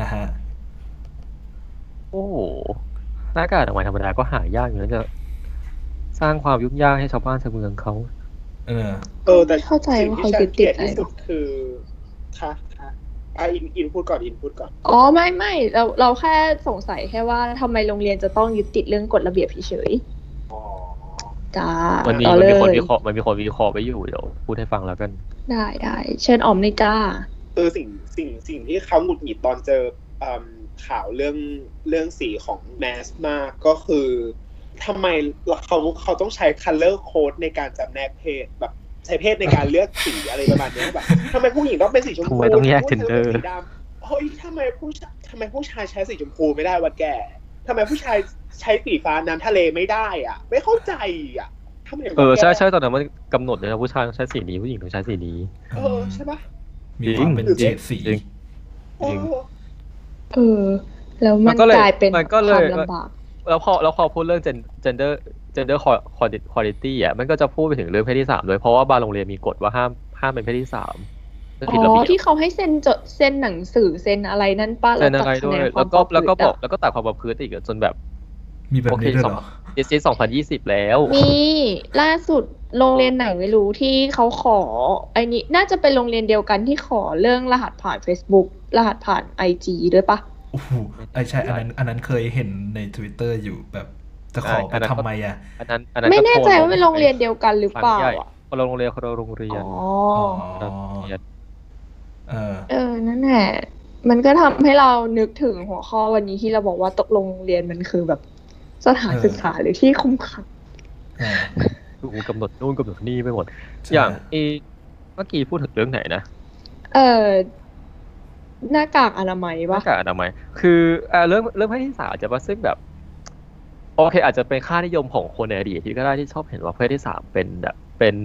S1: นะฮะ
S4: โอ้โหหน้ากากอนามัยธรรมดาก็หายากอยู่แล้วจะ สร้างความยุ่งยากให้ชาวบ้านชาวเมืองเขา
S1: เออ
S3: เออ แต่
S2: ไม่เข้าใจว่าเขา
S3: สิ่งที่
S2: ยึดติด
S3: ฉันเกลียดที่
S2: อะไร
S3: สุดคือค่ะค่ะอะอินอินพูดก่อนอินพูดก่อน
S2: อ๋อไม่ไม่เราเราแค่สงสัยแค่ว่าทำไมโรงเรียนจะต้องยึดติดเรื่องกฎระเบียบเฉย
S3: อ๋อ
S2: ๆจ้า
S4: มันมี
S2: ต่อ
S4: มัน
S2: เล
S4: มีคน
S2: ย
S4: วิเคราะห์มันมีคนวิเคราะห์ไว้อยู่เดี๋ยวพูดให้ฟังแล้วกัน
S2: ได้ได้เชิญออมในอยจ้า
S3: เออสิ่งสิ่งสิ่งที่เขาหงุดหงิดตอนเจออืมข่าวเรื่องเรื่องสีของแมสมากก็คือ ทำไมเขาเขาต้องใช้ color code ในการจำแนกเพศแบบใช้เพศในการเลือกสีอะไรประมาณเนี้ยแบบทำไมผู้หญิงต้องเป็นสีชมพู
S4: ทำไมต้องแยก
S3: ผู้ชาย
S4: gender
S3: ป็นสีดำเฮ้ยทำไมผู้ชายทำไมผู้ชายใช้สีชมพูไม่ได้วะแกทำไมผู้ชายใช้สีฟ้าน้ำทะเลไม่ได้อะ ไม่เข้าใจอะทำไมวะ
S4: เออใช่
S3: แก
S4: ใช่ตอนนั้นมันกำหนดเลยนะผู้ชายต้องใช้สีนี้ผู้หญิงต้องใช้สีนี้
S3: เออใช่ปะ
S1: มีความเป็น
S3: จริง
S1: เฉดสี
S4: จริง
S3: โอ้
S2: เออแล้ว
S4: มั
S2: มัน
S4: นก็เลย
S2: กลายเป็น
S4: มันก็
S2: ค
S4: เล
S2: วาม
S4: ย
S2: ลำบาก
S4: แล้วพอแล้วพอพูดเรื่อง gen- gender gender quality quality อะมันก็จะพูดไปถึงเรื่องเพศที่สามด้วยเพราะว่าบางโรงเรียนมีกฎว่าห้ามห้ามเป็นเพศที่สามนั่น
S2: อ๋
S4: ผิดระ
S2: อ
S4: เบียบ
S2: ที่เขาให้เซ็นจดเซ็นหนังสือเซ็นอะไรนั่นป้า
S4: เซ็นอะไร
S2: ตั
S4: ด้วย
S2: คะนน
S4: แล้วก็
S2: ความ
S4: แล้วก็
S2: ประ
S4: บอก
S2: พฤติะ
S4: แล้วก็ตัดความประพฤติอีกอะจนแบบ
S1: มีแบบ
S4: โอเค
S1: นี้ด้วย
S4: สอง
S1: เหรอ
S4: เอสสองพันยี่สิบแล้ว
S2: มีล่าสุดโรงเรียนไหนไม่รู้ที่เขาขอไอ้นี่น่าจะเป็นโรงเรียนเดียวกันที่ขอเรื่องรหัสผ่าน Facebook รหัสผ่าน IG ด้วยปะ
S1: โอ้โหไอใช่อันนั้นอันนั้นเคยเห็นใน Twitter อยู่แบบจะขอ
S4: อั
S1: ไป
S4: นนั้นก็
S1: ทำไมอะ
S4: อันนั้นอันนั้น
S2: ไม่
S4: ก็
S2: แน่
S4: โท
S2: ใจว่าเป็นโรงเรียนเดียวกันหรือ
S4: ครั้
S2: เป
S4: ง
S2: ล่า
S4: ใหญ่
S2: อะ
S4: คนละโรงเรียนคนละโรงเรีย
S2: อ๋
S4: น
S2: อ
S1: อ๋อ
S4: คนละโรงเรียน
S1: เออ
S2: เออนั่นแหละมันก็ทำให้เรานึกถึงหัวข้อวันนี้ที่เราบอกว่าตกลงโรงเรียนมันคือแบบสถาน
S1: เออ
S2: ศึกษาหรือที่คุมขัง
S1: เออ
S4: ดูกำหนดนู่นกำหนดนี่ไปหมด
S1: ใช่
S4: อย่างเอเมื่อกี้พูดถึงเรื่องไหนนะ
S2: เออ หน้ากากอนามัย
S4: หน้ากากอนามัยคืออ่าเรื่องเรื่องเพศที่สามอาจจะว่าซึ่งแบบ โอเค อาจจะเป็นค่านิยมของคนในอดีตที่ก็ได้ที่ชอบเห็นว่าเพศที่สามเป็นแบบเป็น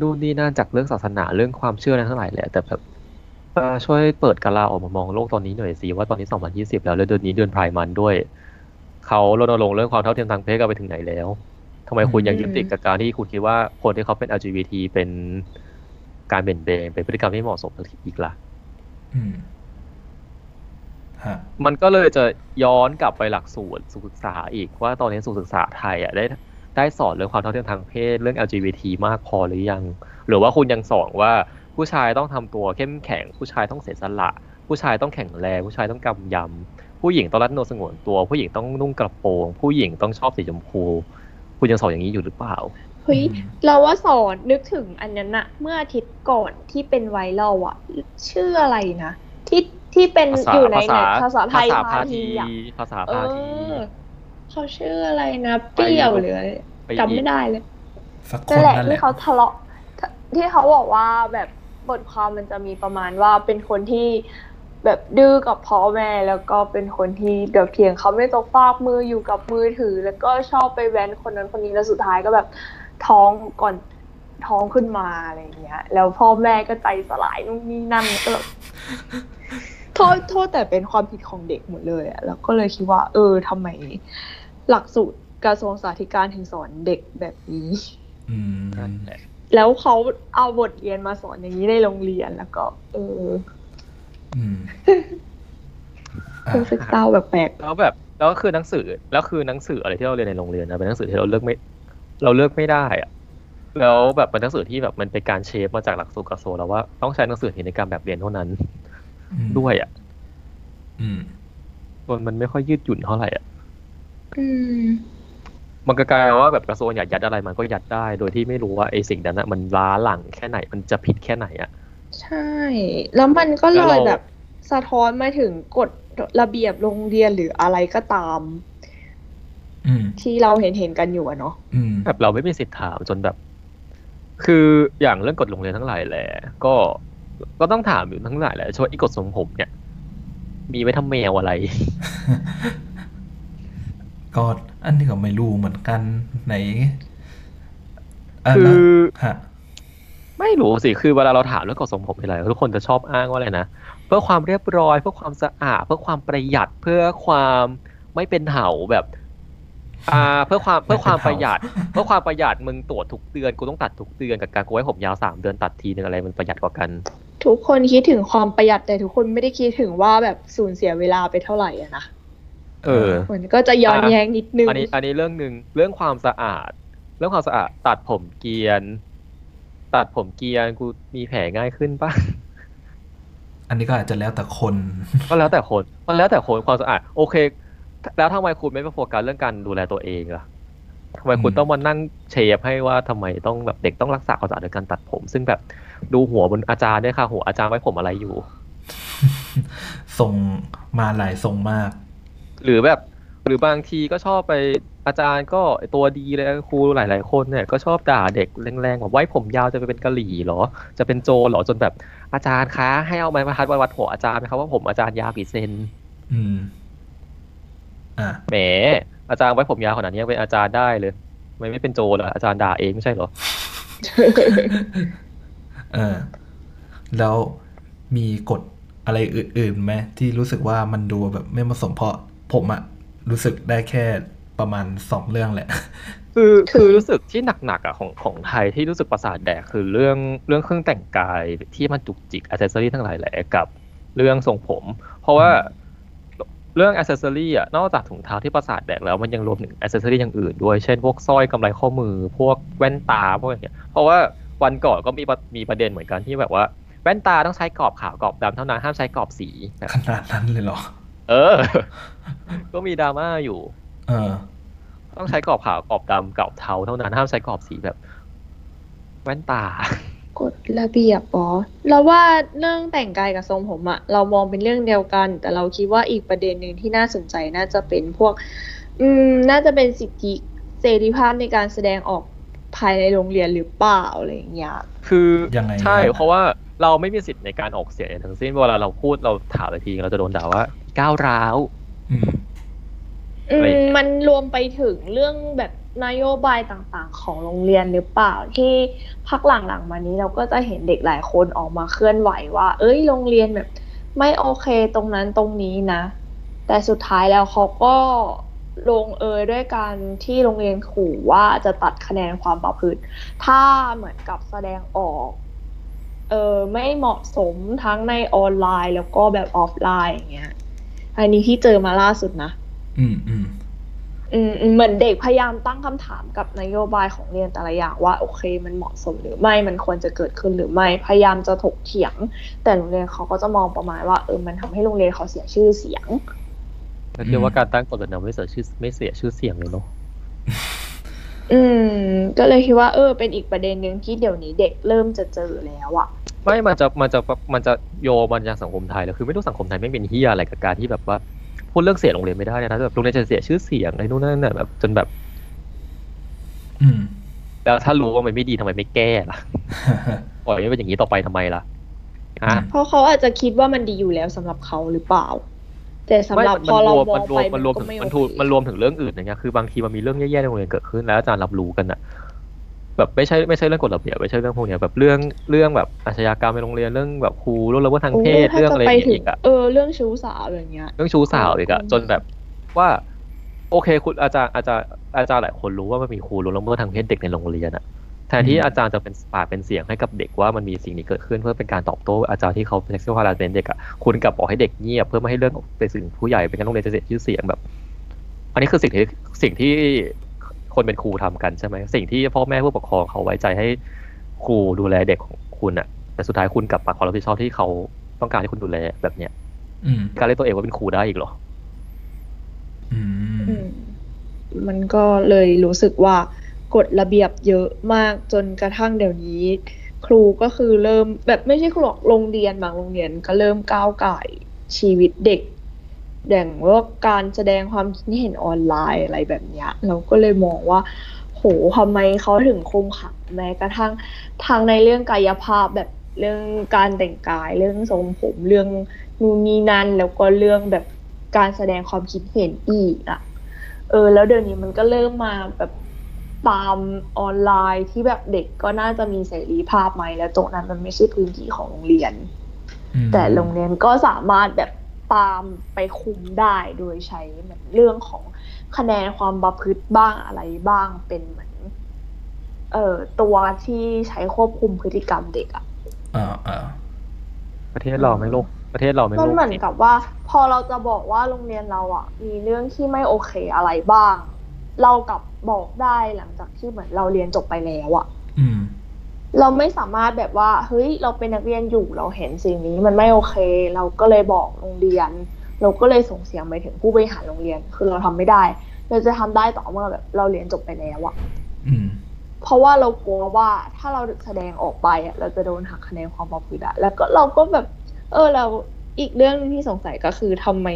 S4: นู่นนี่นั่นจากเรื่องศาสนาเรื่องความเชื่ออะไรทั้งหลายแหละแต่แบบช่วยเปิดกาลาออกมามองโลกตอนนี้หน่อยสิว่าตอนนี้ 2020 แล้วแล้วเดือนนี้เดือนไพร์มันด้วย เขารณรงค์เรื่องความเท่าเทียมทางเพศกันไปถึงไหนแล้วทำไมคุณยังยึดติดกับการที่คุณคิดว่าคนที่เขาเป็น LGBT เป็นการเปลี่ยนแปลงเป็นพฤติกรรมที่เหมาะสมอีกล่ะ
S1: อืมฮะ
S4: มันก็เลยจะย้อนกลับไปหลักสูตรศึกษาอีกว่าตอนนี้สุขศึกษาไทยอะได้ได้สอนเรื่องความเท่าเทียมทางเพศเรื่อง LGBT มากพอหรือยัง หรือว่าคุณยังสอนว่าผู้ชายต้องทำตัวเข้มแข็ง ผู้ชายต้องเสียสละ ผู้ชายต้องแข็งแรงผู้ชายต้องกำยำผู้หญิงต้องรัดโนสงวนตัว ผู้หญิงต้องนุ่งกระโปรง ผู้หญิงต้องชอบสีชมพู คุณยังสอนอย่างนี้อยู่หรือเปล่า
S2: เฮ้ย
S1: อืม
S2: เราว่าสอนนึกถึงอันนั้นอะเมื่ออาทิตย์ก่อนที่เป็นไวรัลอะชื่ออะไรนะที่ที่เป็น
S4: ภาษา
S2: อยู่ใน
S4: ภาษา
S2: ภาษาไทย
S4: ภาษา
S2: พา
S4: พา
S2: ที
S4: ที
S2: อะ
S4: ภาษา
S2: เอ
S4: พาที
S2: อเขาชื่ออะไรนะเปรี้ยวหรืออะไร
S4: ไป
S2: จำไม่ได้เลย
S1: สักค
S2: นั่
S1: น
S2: นแหละ
S1: นั่นแห
S2: ที่
S1: ละ
S2: เขาทะเลาะที่เขาบอกว่าแบบบทความมันจะมีประมาณว่าเป็นคนที่แบบดื้อกับพ่อแม่แล้วก็เป็นคนที่เดี๋ยวเถียงเขาไม่ตกฟากมืออยู่กับมือถือ แล้วก็ชอบไปแว้นคนนั้นคนนี้แล้วสุดท้ายก็แบบ ท้องก่อนท้องขึ้นมาอะไรอย่างเงี้ย แล้วพ่อแม่ก็ใจสลายนู่นนี่นั่นก็แบบโทษโทษแต่เป็นความผิดของเด็กหมดเลยอะแล้วก็เลยคิดว่า เออทำไมหลักสูตรกระทรวงสาธารณถึงสอนเด็กแบบนี้
S1: อืม
S4: นั่นแหละ
S2: แล้วเขาเอาบทเรียนมาสอนอย่างนี้ในโรงเรียนแล้วก็ เออ
S1: อืมอะ
S2: รู้สึกเศร้าแบบแปลก
S4: แล้วแบบแล้วคือหนังสือแล้วคือหนังสืออะไรที่เราเรียนในโรงเรียนนะเป็นหนังสือที่เราเลือกไม่ เราเลือกไม่ได้อะแล้วแบบเป็นหนังสือที่แบบมันเป็นการเชฟมาจากหลักสูตรกระทรวงแล้วว่าต้องใช้หนังสือนี้ในการแบบเรียนเท่านั้น
S1: อืม
S4: ด้วยอะ
S1: อืม
S4: มันมันไม่ค่อยยืดหยุ่นเท่าไหร่อะ
S2: อืม
S4: มันก็กลายเป็นว่าแบบกระทรวงอยากยัดอะไรมันก็ยัดได้ โดยที่ไม่รู้ว่าไอ้สิ่งนั้นอะมันล้าหลังแค่ไหนมันจะผิดแค่ไหนอะ
S2: ใช่ แล้วมันก็เล
S4: แล้ว
S2: ย
S4: เรา
S2: แบบสะท้อนมาถึงกฎระเบียบโรงเรียนหรืออะไรก็ตาม
S1: อืม
S2: ที่เราเห็นเห็นๆกันอยู่อะเนาะ
S1: อืม
S4: แบบเราไม่มีสิทธิ์ถามจนแบบ คืออย่างเรื่องกฎโรงเรียนทั้งหลายแหละก็ก็ต้องถามอยู่ทั้งหลายแหละช่วยอีกฎทรงผมเนี่ย มีไว้ทำแมวอะไร
S1: ก็อันนี้ก็ไม่รู้เหมือนกันไหนอะ
S4: คื
S1: แล้ว
S4: อ
S1: ฮะ
S4: ไม่รู้สิ คือเวลาเราถามเรื่องกฎทรงผมอะไรทุกคนจะชอบอ้างว่าอะไรนะ เพื่อความเรียบร้อย เพื่อความสะอาด เพื่อความประหยัด เพื่อความไม่เป็นเห่าแบบ อ่าเพื่อความเพื่อความประหยัด เพื่อความประหยัดมึงตรวจทุกเดือนกูต้องตัดทุกเดือนกับการกูไว้ผมยาวสามเดือนตัดทีนึงอะไรมันประหยัดกว่ากัน
S2: ทุกคนคิดถึงความประหยัดแต่ทุกคนไม่ได้คิดถึงว่าแบบสูญเสียเวลาไปเท่าไหร่อะนะ
S4: เออ
S2: เหมือนก็จะย้อน
S4: อะ
S2: แย้งนิดนึง
S4: อันนี้อันนี้เรื่องหนึ่งเรื่องความสะอาด เรื่องความสะอาด ตัดผมเกรียน ตัดผมเกรียนกูมีแผลง่ายขึ้นปะ
S1: อันนี้ก็อาจจะแล้วแต่คน
S4: ก็แล้วแต่คนมันแล้วแต่คนความสะอาด โอเค แล้วทำไมคุณไม่ไปโฟกัสเรื่องการดูแลตัวเองล่ะทำไมคุณ
S1: อืม
S4: ต้องมานั่งเชฟให้ว่าทำไมต้องแบบเด็กต้องรักษาความสะอาดโดยการตัดผม ซึ่งแบบดูหัวบนอาจารย์ด้วยค่ะ หัวอาจารย์ไว้ผมอะไรอยู่
S1: ส่งมาหลายทรงมาก
S4: หรือแบบหรือบางทีก็ชอบไปอาจารย์ก็ตัวดีเลยครูหลาย ๆ คนเนี่ยก็ชอบด่าเด็กแรงๆแบบไว้ผมยาวจะไปเป็นกะหรี่เหรอ จะเป็นโจรเหรอจนแบบอาจารย์คะ ให้เอาไม้บรรทัดมาวัดหัวอาจารย์ไหมครับว่าผมอาจารย์ยาวกี่เซน
S1: อืม อะ
S4: แหมอาจารย์ไว้ผมยาวขนาดนี้ยังเป็นอาจารย์ได้เลยทำไม่ไม่เป็นโจรเหรออาจารย์ด่าเองไม่ใช่เหรอ
S1: เออแล้วมีกฎอะไรอื่นๆไหมที่รู้สึกว่ามันดูแบบไม่เหมาะสมเพราะผมอะรู้สึกได้แค่ประมาณสองเรื่องแหละ
S4: คือคือรู้สึกที่หนักๆอะของของไทยที่รู้สึกประสาทแดกคือเรื่องเรื่องเครื่องแต่งกายที่มันจุกจิกอ c เซสซอรี่ทั้งหลายแหละกับ เรื่องทรงผม เพราะว่า เรื่องอ c เซสซอรี่อะนอกจากถุงเท้าที่ประสาทแดกแล้วมันยังรวมถึงอ c เซสซอรี่อย่างอื่นด้วย เช่นพวกสร้อยกำไรข้อมือ พวกแว่นตาพวกอย่างเงี้ยเพราะว่าวันก่อนก็มีประมีประเด็นเหมือนกันที่แบบว่า แว่นตาต้องใช้กรอบขาวกรอบดำเท่านั้นห้ามใช้กรอบสีแบบ
S1: ขนาดนั้นเลยเหรอ
S4: เออ ก็มีดราม่าอยู่
S1: เออ
S4: ต้องใช้กรอบขาวกรอบดำกรอบเทาเท่านั้นห้ามใช้กรอบสีแบบ แว่นตา
S2: กฎระเบียบปอเราว่าเรื่องแต่งกายกับทรงผมอะเรามองเป็นเรื่องเดียวกัน แต่เราคิดว่าอีกประเด็นหนึ่งที่น่าสนใจน่าจะเป็นพวก อืม น่าจะเป็นสิทธิเสรีภาพในการแสดงออกภายในโรงเรียนหรือเปล่าอะไรอย่างเงี้ย
S4: คือ
S1: ยังไง
S4: ใช่
S1: ครับ
S4: เพราะว่าเราไม่มีสิทธิ์ในการออกเสียงทั้งสิ้นเวลาเราพูดเราถามไปทีเราจะโดนด่าว่าก้าวร้าว
S1: อืม
S2: อื
S4: อะไร
S2: มมันรวมไปถึงเรื่องแบบ นโยบายต่างๆ ของโรงเรียนหรือเปล่าที่พักหลังๆมานี้เราก็จะเห็นเด็กหลายคนออกมาเคลื่อนไหวว่า เอ้ยโรงเรียนแบบ ไม่โอเคตรงนั้นตรงนี้นะ แต่สุดท้ายแล้วเขาก็ลงเอยด้วยการที่โรงเรียนขู่ว่าจะตัดคะแนนความประพฤติถ้าเหมือนกับแสดงออกเออไม่เหมาะสมทั้งในออนไลน์แล้วก็แบบออฟไลน์อย่างเงี้ยอันนี้ที่เจอมาล่าสุดนะ
S1: อืมอืม
S2: อืมอืม เหมือนเด็กพยายามตั้งคำถามกับนโยบายของเรียนแต่ละอย่างว่าโอเค มันเหมาะสมหรือไม่มันควรจะเกิดขึ้นหรือไม่พยายามจะถกเถียง แต่โรงเรียนเขาก็จะมองประมาณว่าเออมันทำให้โรงเรียนเขาเสียชื่อเสียง
S4: ก็เรียกว่าการตั้งกฎระเบียบไม่เสียชื่อไม่เสียชื่อเสียงเลยเนาะ
S2: อืม ก็เลยคิดว่าเออ เป็นอีกประเด็นหนึ่งที่เดี๋ยวนี้เด็กเริ่มจะเจอแล้วอะ
S4: ไม่มันจะมันจะมันจะโยมันจากสังคมไทยแล้วคือไม่รู้สังคมไทยไม่งเป็นเฮียอะไรกับการที่แบบว่า พูดเรื่องเสียโรงเรียนไม่ได้นะแบบโรงเรียนจะเสียชื่อเสียงอะไรนู่นนั่นน่ะแบบจนแบบ
S1: อืม
S4: แล้วถ้ารู้ว่ามันไม่ดีทำไมไม่แก้ล่ะปล่อยให้เป็นอย่างนี้ต่อไปทำไมล่ะฮะ
S2: เพราะเขาอาจจะคิดว่ามันดีอยู่แล้วสำหรับเขาหรือเปล่า แต่สำ
S4: ไม่
S2: หรับ
S4: มัน
S2: พอเรา
S4: รวม
S2: มอ
S4: มั
S2: ง
S4: นรว
S2: ไป
S4: มมันรวม
S2: ก็
S4: ถึง
S2: ไมั
S4: นถูก
S2: โอเค
S4: มันรวมถึงเรื่องอื่นอย่างเงี้ยคือบางทีมันมีเรื่องแย่ๆในโรงเรียนเกิดขึ้นแล้วอาจารย์รับรู้กันอะ แบบไม่ใช่ไม่ใช่เรื่องกฎระเบียบไม่ใช่เรื่องพวกเนี้ยแบบเรื่องเรื่องแบบอาชญากรรมในโรงเรียนเรื่องแบบครูเรื่องละเมิดทางเพศ
S2: โถ้า
S4: เรื่องอะไรอ
S2: จ
S4: ย่าง
S2: ไป
S4: เงี้ย
S2: ถึ
S4: อีกอะ
S2: เออเรื่องชู้สาวอย่างเงี้ย
S4: เรื่องชู้สาวอีกอะ
S2: อืม
S4: จนแบบว่าโอเคคุณอาจารย์อาจารย์อาจารย์หลายคนรู้ว่ามันมีครูรู้ละเมิดทางเพศเด็กในโรงเรียนอะแทนที่
S1: อืม
S4: อาจารย์จะเป็นปากเป็นเสียงให้กับเด็กว่ามันมีสิ่งนี้เกิดขึ้นเพื่อเป็นการตอบโต้อาจารย์ที่เขาเป็น sexual harassment เด็กอะคุณกลับบอกให้เด็กเงียบเพื่อไม่ให้เรื่องเป็นสิ่งผู้ใหญ่เป็นการโรงเรียนจะเสียชื่อเสียงแบบ อันนี้คือสิ่งที่สิ่งที่ คนเป็นครูทำกันใช่ไหมสิ่งที่พ่อแม่ผู้ปกครองเขาไว้ใจให้ครูดูแลเด็กของคุณอะแต่สุดท้ายคุณกลับมาความรับผิดชอบที่เขาต้องการให้คุณดูแลแบบเนี้ย
S1: อืม
S4: การเรียกตัวเองว่าเป็นครูได้อีกเหรอ
S1: อืม
S2: อืมมันก็เลยรู้สึกว่ากฎระเบียบเยอะมากจนกระทั่งเดี๋ยวนี้ ครูก็คือเริ่มแบบไม่ใช่ครูหรอกโรงเรียนบางโรงเรียนก็เริ่มก้าวไก่ายชีวิตเด็ก อย่างว่าการแสดงความคิดเห็นออนไลน์อะไรแบบเนี้ย เราก็เลยมองว่า โหทำไมเขาถึงคุมขังแม้กระทั่งทางในเรื่องกายภาพแบบเรื่องการแต่งกาย เรื่องทรงผมเรื่องนู่นนี่นั่นแล้วก็เรื่องแบบการแสดงความคิดเห็นอีกอะเออ แล้วเดี๋ยวนี้มันก็เริ่มมาแบบตามออนไลน์ที่แบบเด็กก็น่าจะมีเสรีภาพไหมแล้วตรงนั้นมันไม่ใช่พื้นที่ของโรงเรียน
S1: อืม
S2: แต่โรงเรียนก็สามารถแบบ ตามไปคุมได้โดยใช้เหมือนเรื่องของคะแนนความประพฤติบ้างอะไรบ้างเป็นเหมือน เอ่อตัวที่ใช้ควบคุมพฤติกรรมเด็กอะ
S1: อ่าอ่า
S4: ประเทศเราไม่โลกประเทศเราไม่
S2: มัน
S4: โลก
S2: เหมือน
S4: จิต
S2: กับว่า พอเราจะบอกว่าโรงเรียนเราอะมีเรื่องที่ไม่โอเคอะไรบ้าง เรากลับบอกได้หลังจากที่เหมือนเราเรียนจบไปแล้วอะ
S1: อืม
S2: เราไม่สามารถแบบว่าเฮ้ยเราเป็นนักเรียนอยู่เราเห็นสิ่งนี้มันไม่โอเค เราก็เลยบอกโรงเรียน เราก็เลยส่งเสียงไปถึงผู้บริหารโรงเรียน คือเราทำไม่ได้ เราจะทำได้ต่อเมื่อแบบ เราเรียนจบไปแล้วอะ
S1: อืม
S2: เพราะว่าเรากลัวว่าถ้าเราแสดงออกไปอะเราจะโดนหักคะแนนความประพฤติอะแล้วก็เราก็แบบ เออเราอีกเรื่องหนึงที่สงสัยก็คือทำไม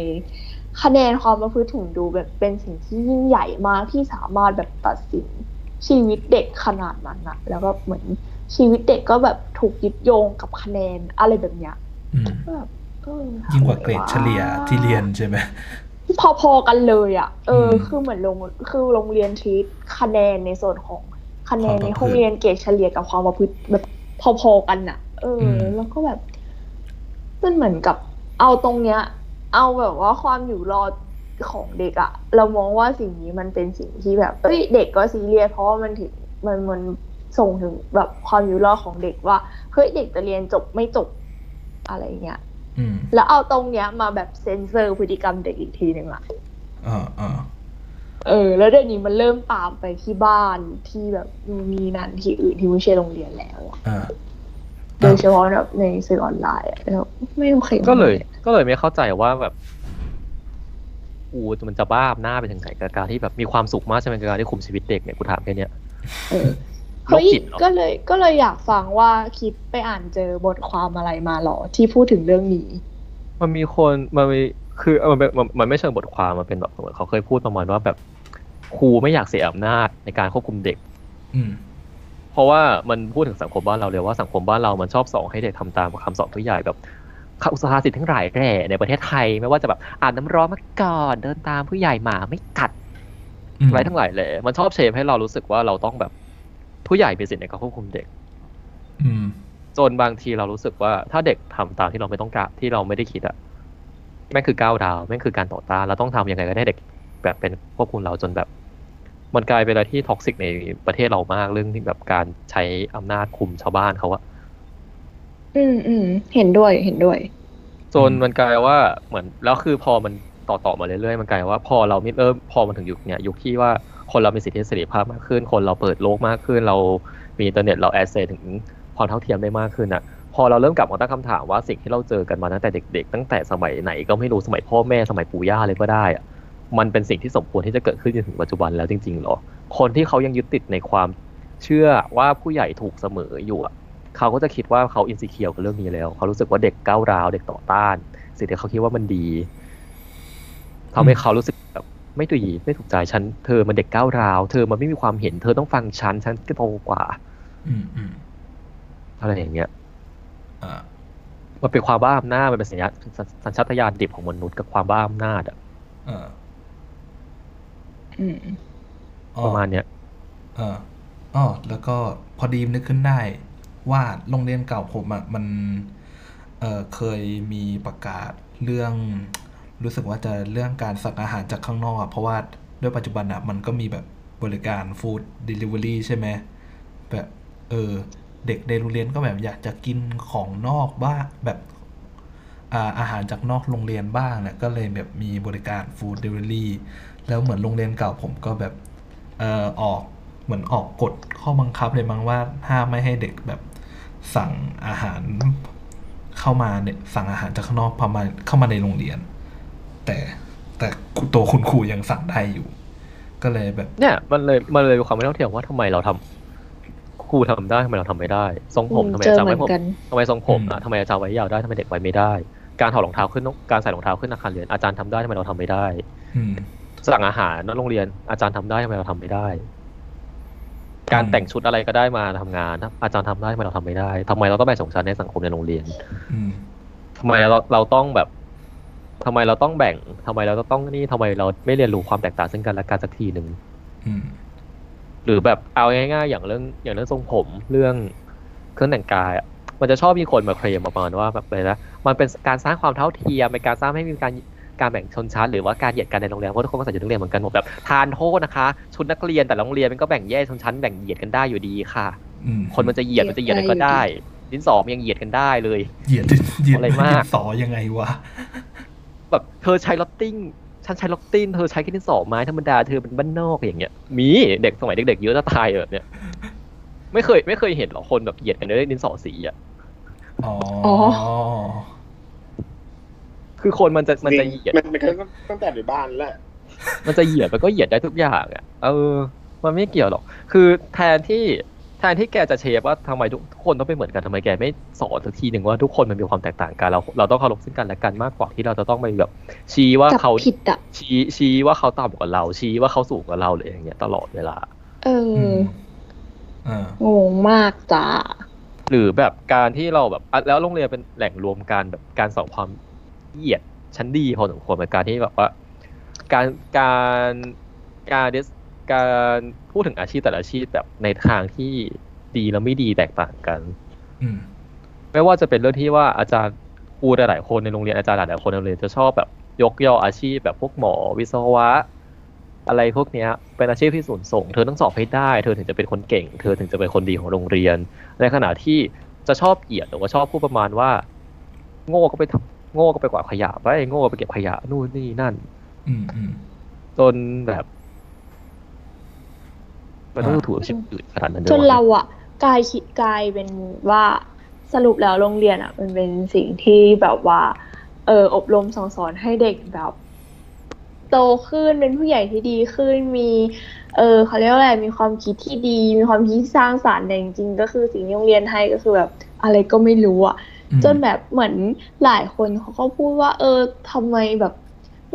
S2: คะแนนความประพฤติถึงดูแบบเป็นสิ่งที่ยิ่งใหญ่มากที่สามารถแบบตัดสินชีวิตเด็กขนาดนั้นอะแล้วก็เหมือน ชีวิตเด็กก็แบบถูกยึดโยงกับคะแนนอะไรแบบเนี้ย
S1: อืม
S2: ก็แบบเออ
S1: ยิ่งกว่าเกรดเฉลี่ยที่เรียนใช่ไหม
S2: พอๆกันเลยอะเอออ
S1: ม
S2: คือเหมือนโรงคือโรงเรียนทีคะแนนในส่วนของคะแนนใน
S1: ความประพฤติ
S2: ห้องเรียนเกรดเฉลี่ยกับความประพฤติแบบพอๆกันอะเอออ
S1: ม
S2: แล้วก็แบบมันเหมือนกับ เอาตรงเนี้ย เอาแบบว่าความอยู่รอดของเด็กอะเรามองว่าสิ่งนี้มันเป็นสิ่งที่แบบเอ้ยเด็กก็ซีเรียสเพราะว่ามันถึงมันมัน ส่งถึงแบบความอยู่รอดของเด็กว่าเฮ้ยเด็กจะเรียนจบไม่จบอะไรเงี้ย
S1: อืม
S2: แล้วเอาตรงเนี้ยมาแบบเซนเซอร์พฤติกรรมเด็กอีกทีหนึ่งอะ
S1: อ่าอ่า
S2: เออ แล้วเดี๋ยวนี้มันเริ่มตามไปที่บ้านที่แบบมีนันที่อื่นที่ไม่ใช่โรงเรียนแล้วอะ
S1: อ่า
S2: โดยเฉพาะแบบในสื่อออนไลน์อะแล้วไม่โอเคมาก
S4: ก็เลย ก็เลยไม่เข้าใจว่าแบบกูมันจะบ้าอำนาจไปถึงไหนกับการที่แบบมีความสุขมากใช่ไหมกับการที่คุมชีวิตเด็กเนี่ยกูถามแค่เนี้ย
S2: เออ
S4: โร
S2: เฮ้
S4: ค
S2: ย
S4: จิตเหรอ
S2: ก็เลยก็เลยอยากฟังว่าคิดไปอ่านเจอบทความอะไรมาหรอที่พูดถึงเรื่องนี้
S4: มันมีคนมันมีคือมันเป็นมันมันไม่เชิงบทความมันเป็นแบบเหมือนเขาเคยพูดประมาณว่าแบบครูไม่อยากเสียอำนาจในการควบคุมเด็ก
S1: อืม
S4: เพราะว่ามันพูดถึงสังคมบ้านเราเลยว่าสังคมบ้านเรามันชอบสอนให้เด็กทำตามคำสอนผู้ใหญ่แบบคำอุตสาหสิทธิ์ทั้งหลายแหล่ในประเทศไทยไม่ว่าจะแบบอาบน้ำร้อนมาก่อนเดินตามผู้ใหญ่หมาไม่กัด
S1: อืม
S4: อะไรทั้งหลายแหล่มันชอบเชฟให้เรารู้สึกว่าเราต้องแบบ ผู้ใหญ่มีสิทธิ์ในการควบคุมเด็ก
S1: อืม
S4: จนบางทีเรารู้สึกว่าถ้าเด็กทำตามที่เราไม่ต้องการที่เราไม่ได้คิดอะแม่งคือก้าวดาวแม่งคือการต่อต้านเราต้องทำยังไงก็ได้เด็กแบบเป็นควบคุมเราจนแบบ มันกลายเป็นอะไรที่ toxic ในประเทศเรามากเรื่องที่แบบการใช้อำนาจคุมชาวบ้านเขาอะ
S2: อืมอืมเห็นด้วยเห็นด้วย
S4: จนมันกลายว่าเหมือนแล้วคือพอมันต่อต่อมาเรื่อยๆมันกลายว่าพอเราเริ่มพอมันถึงยุคเนี้ยยุคที่ว่า คนเรามีสิทธิเสรีภาพมากขึ้น คนเราเปิดโลกมากขึ้น เรามีอินเทอร์เน็ตเรา access ถึงความเท่าเทียมได้มากขึ้นอะพอเราเริ่มกลับมาตั้งคำถามว่าสิ่งที่เราเจอกันมาตั้งแต่เด็ก ๆ ตั้งแต่สมัยไหนก็ไม่รู้สมัยพ่อแม่สมัยปู่ย่าเลยก็ได้อะมันเป็นสิ่งที่สมควรที่จะเกิดขึ้นจนถึงปัจจุบันแล้วจริงๆหรอ คนที่เขายังยึดติดในความเชื่อว่าผู้ใหญ่ถูกเสมออยู่อะเขาก็จะคิดว่าเขาอินสิเคียวกับเรื่องนี้แล้ว เขารู้สึกว่าเด็กก้าวร้าวเด็กต่อต้าน สิ่งที่เขาคิดว่ามันดีทำให้เขารู้สึกแบบ ไม่ดีไม่ถูกใจฉัน เธอมันเด็กก้าวร้าว เธอมันไม่มีความเห็น เธอต้องฟังฉัน ฉันก็โตกว่า
S1: อืมอืม
S4: อะไรอย่างเงี้ย
S1: อ่า
S4: มันเป็นความบ้าอำนาจมันเป็นสัญญาสัญชาตญาณดิบของมนุษย์กับความบ้าอำนาจอะ
S1: อ่า
S2: อืม
S1: อ๋อ
S4: ประมาณเนี้ย
S1: อ่าอ๋อแล้วก็พอดีนึกขึ้นได้ ว่าโรงเรียนเก่าผมอะมัน เออเคยมีประกาศเรื่อง รู้สึกว่าจะเรื่องการสั่งอาหารจากข้างนอกอะเพราะว่าด้วยปัจจุบันอะมันก็มีแบบบริการฟู้ดเดลิเวอรี่ใช่ไหมแบบเออเด็กในโรงเรียนก็แบบอยากจะกินของนอกบ้างแบบอาหารจากนอกโรงเรียนบ้างเนี่ยก็เลยแบบมีบริการฟู้ดเดลิเวอรี่แล้วเหมือนโรงเรียนเก่าผมก็แบบเออออกเหมือนออกกฎข้อบังคับเลยมั้งว่าห้ามไม่ให้เด็กแบบสั่งอาหารเข้ามาเนี่ยสั่งอาหารจากข้างนอกเข้ามาเข้ามาในโรงเรียน แต่แต่ตัวคุณครูยังสั่งได้อยู่ ก็เลยแบบ
S4: เนี่ยมันเลยมันเลยมีความไม่เท่าเทียมว่าทำไมเราทำครูทำได้ทำไมเราทำไม่ได้ทรงผมทำไม
S2: เจอ
S4: อาจารย์
S2: เหมื
S4: ไว้
S2: อน
S4: ผม
S2: กัน
S4: ทำไมทรงผม
S1: อื
S4: อะ
S1: ม
S4: ทำไมอาจารย์ไว้ยาวได้ทำไมเด็กไว้ไม่ได้ การถอดรองเท้าขึ้นการใส่รองเท้าขึ้นอาคารเรียนอาจารย์ทำได้ทำไมเราทำไม่ได้
S1: อืม
S4: สั่งอาหารนอกโรงเรียนอาจารย์ทำได้ทำไมเราทำไม่ได้ การ
S1: อืม
S4: แต่งชุดอะไรก็ได้มาทำงานอาจารย์ทำได้ทำไมเราทำไม่ได้ทำไมเราต้องแบ่งสงชั้นในสังคมในโรงเรียน
S1: อืม
S4: ทำไมเราเราต้องแบบ ทำไมเราต้องแบ่งทำไมเราต้องนี่ทำไมเราไม่เรียนรู้ความแตกต่างซึ่งกันและกันสักทีหนึ่ง
S1: อืม
S4: หรือแบบเอาง่ายๆอย่างเรื่องอย่างเรื่องทรงผมเรื่องเครื่องแต่งกายอะมันจะชอบมีคนมาเคลมประมาณว่าแบบเลยนะมันเป็นการสร้างความเท่าเทียมเป็นการสร้างให้มีการการแบ่งชนชั้นหรือว่าการเหยียดกันในโรงเรียนเพราะทุกคนก็ใส่ชุดนักเรียนเหมือนกันหมดแบบทานโทษนะคะ ชุดนักเรียนแต่ละโรงเรียนมันก็แบ่งแยกชนชั้นแบ่งเหยียดกันได้อยู่ดีค่ะ
S1: อืม
S4: คนมันจะเหยียดมันจะเหยียดอะไรก็ได้ดินสอมนยังเหยียดกันได้เลย
S1: เหยียดเหยียด
S4: อะไรมาก
S1: สอยังไงวะ
S4: แบบเธอใช้ Rotring ฉันใช้ Rotring เธอใช้แค่ดินสอไม้ธรรมดาเธอเป็นบ้านนอกอย่างเงี้ย มีเด็กสมัยเด็กๆเยอะจะตายแบบเนี้ยไม่เคยไม่เคยเห็นหรอกคนแบบเหยียดกันด้วยดินสอสีอะ
S1: อ๋อ
S2: อ๋อ
S4: คือคนมันจะมันจะเหยียด
S3: มันมันก็ตั้งแต่ในบ้านแล้ว
S4: มันจะเหยียดมันก็เหยียดได้ทุกอย่างอะเออ มันไม่เกี่ยวหรอก คือแทนที่แทนที่แกจะเชฟว่าทำไมทุกทุกคนต้องเป็นเหมือนกันทำไมแกไม่สอนสักทีหนึ่งว่าทุกคนมันมีความแตกต่างกันเราเราต้องเคารพซึ่งกันและกันมากกว่าที่เราจะต้องไปแบบ ชี้ว่า
S2: จับ
S4: เขา
S2: ผิดอะ
S4: ชี้ชี้ว่าเขาต่ำกว่าเรา ชี้ว่าเขาสูงกว่าเราเลยอย่างเงี้ยตลอดเวลา
S2: เอ
S1: อื
S2: อ
S1: มอ่า
S2: งงมากจ้า
S4: หรือแบบการที่เราแบบอะแล้วโรงเรียนเป็นแหล่งรวมการแบบการสอนความเหยียดชั้นดีพอสมควรเป็นการที่แบบว่า การการการ dis- การพูดถึงอาชีพแต่ละอาชีพแบบในทางที่ดีและไม่ดีแตกต่างกัน
S1: อืม
S4: ไม่ว่าจะเป็นเรื่องที่ว่าอาจารย์ครูหลายๆคนในโรงเรียนอาจารย์หลายๆคนในโรงเรียนจะชอบแบบยกย่ออาชีพแบบพวกหมอวิศวะ อะไรพวกเนี้ย เป็นอาชีพที่สูงส่ง เธอต้องสอบให้ได้ เธอถึงจะเป็นคนเก่ง เธอถึงจะเป็นคนดีของโรงเรียน ในขณะที่จะชอบเหยียดหรือว่าชอบพูดประมาณว่า โง่ก็ไปทำโง่ก็ไปกวาดขยะไปโง่ก็ไปเก็บขยะนู่นนี่นั่น
S1: อืมอืม
S4: จนแบบ มันต้อง
S1: อ่า
S4: ถูกชิบอื่นขนาดนั้น
S2: จ
S4: ด้วย
S2: น
S4: วะ
S2: เราอะกลายคิดกลายเป็นว่าสรุปแล้วโรงเรียนอะมันเป็นสิ่งที่แบบว่า เอออบรมสั่งสอนให้เด็กแบบ โตขึ้นเป็นผู้ใหญ่ที่ดีขึ้นมี เออเขาเรียกว่าอะไรมีความคิดที่ดี มีความคิดที่สร้างสรรค์แต่จริงๆก็คือสิ่งที่โรงเรียนให้ก็คือแบบอะไรก็ไม่รู้อะ
S1: อืม
S2: จนแบบเหมือนหลายคนเขาก็พูดว่า เออทำไมแบบ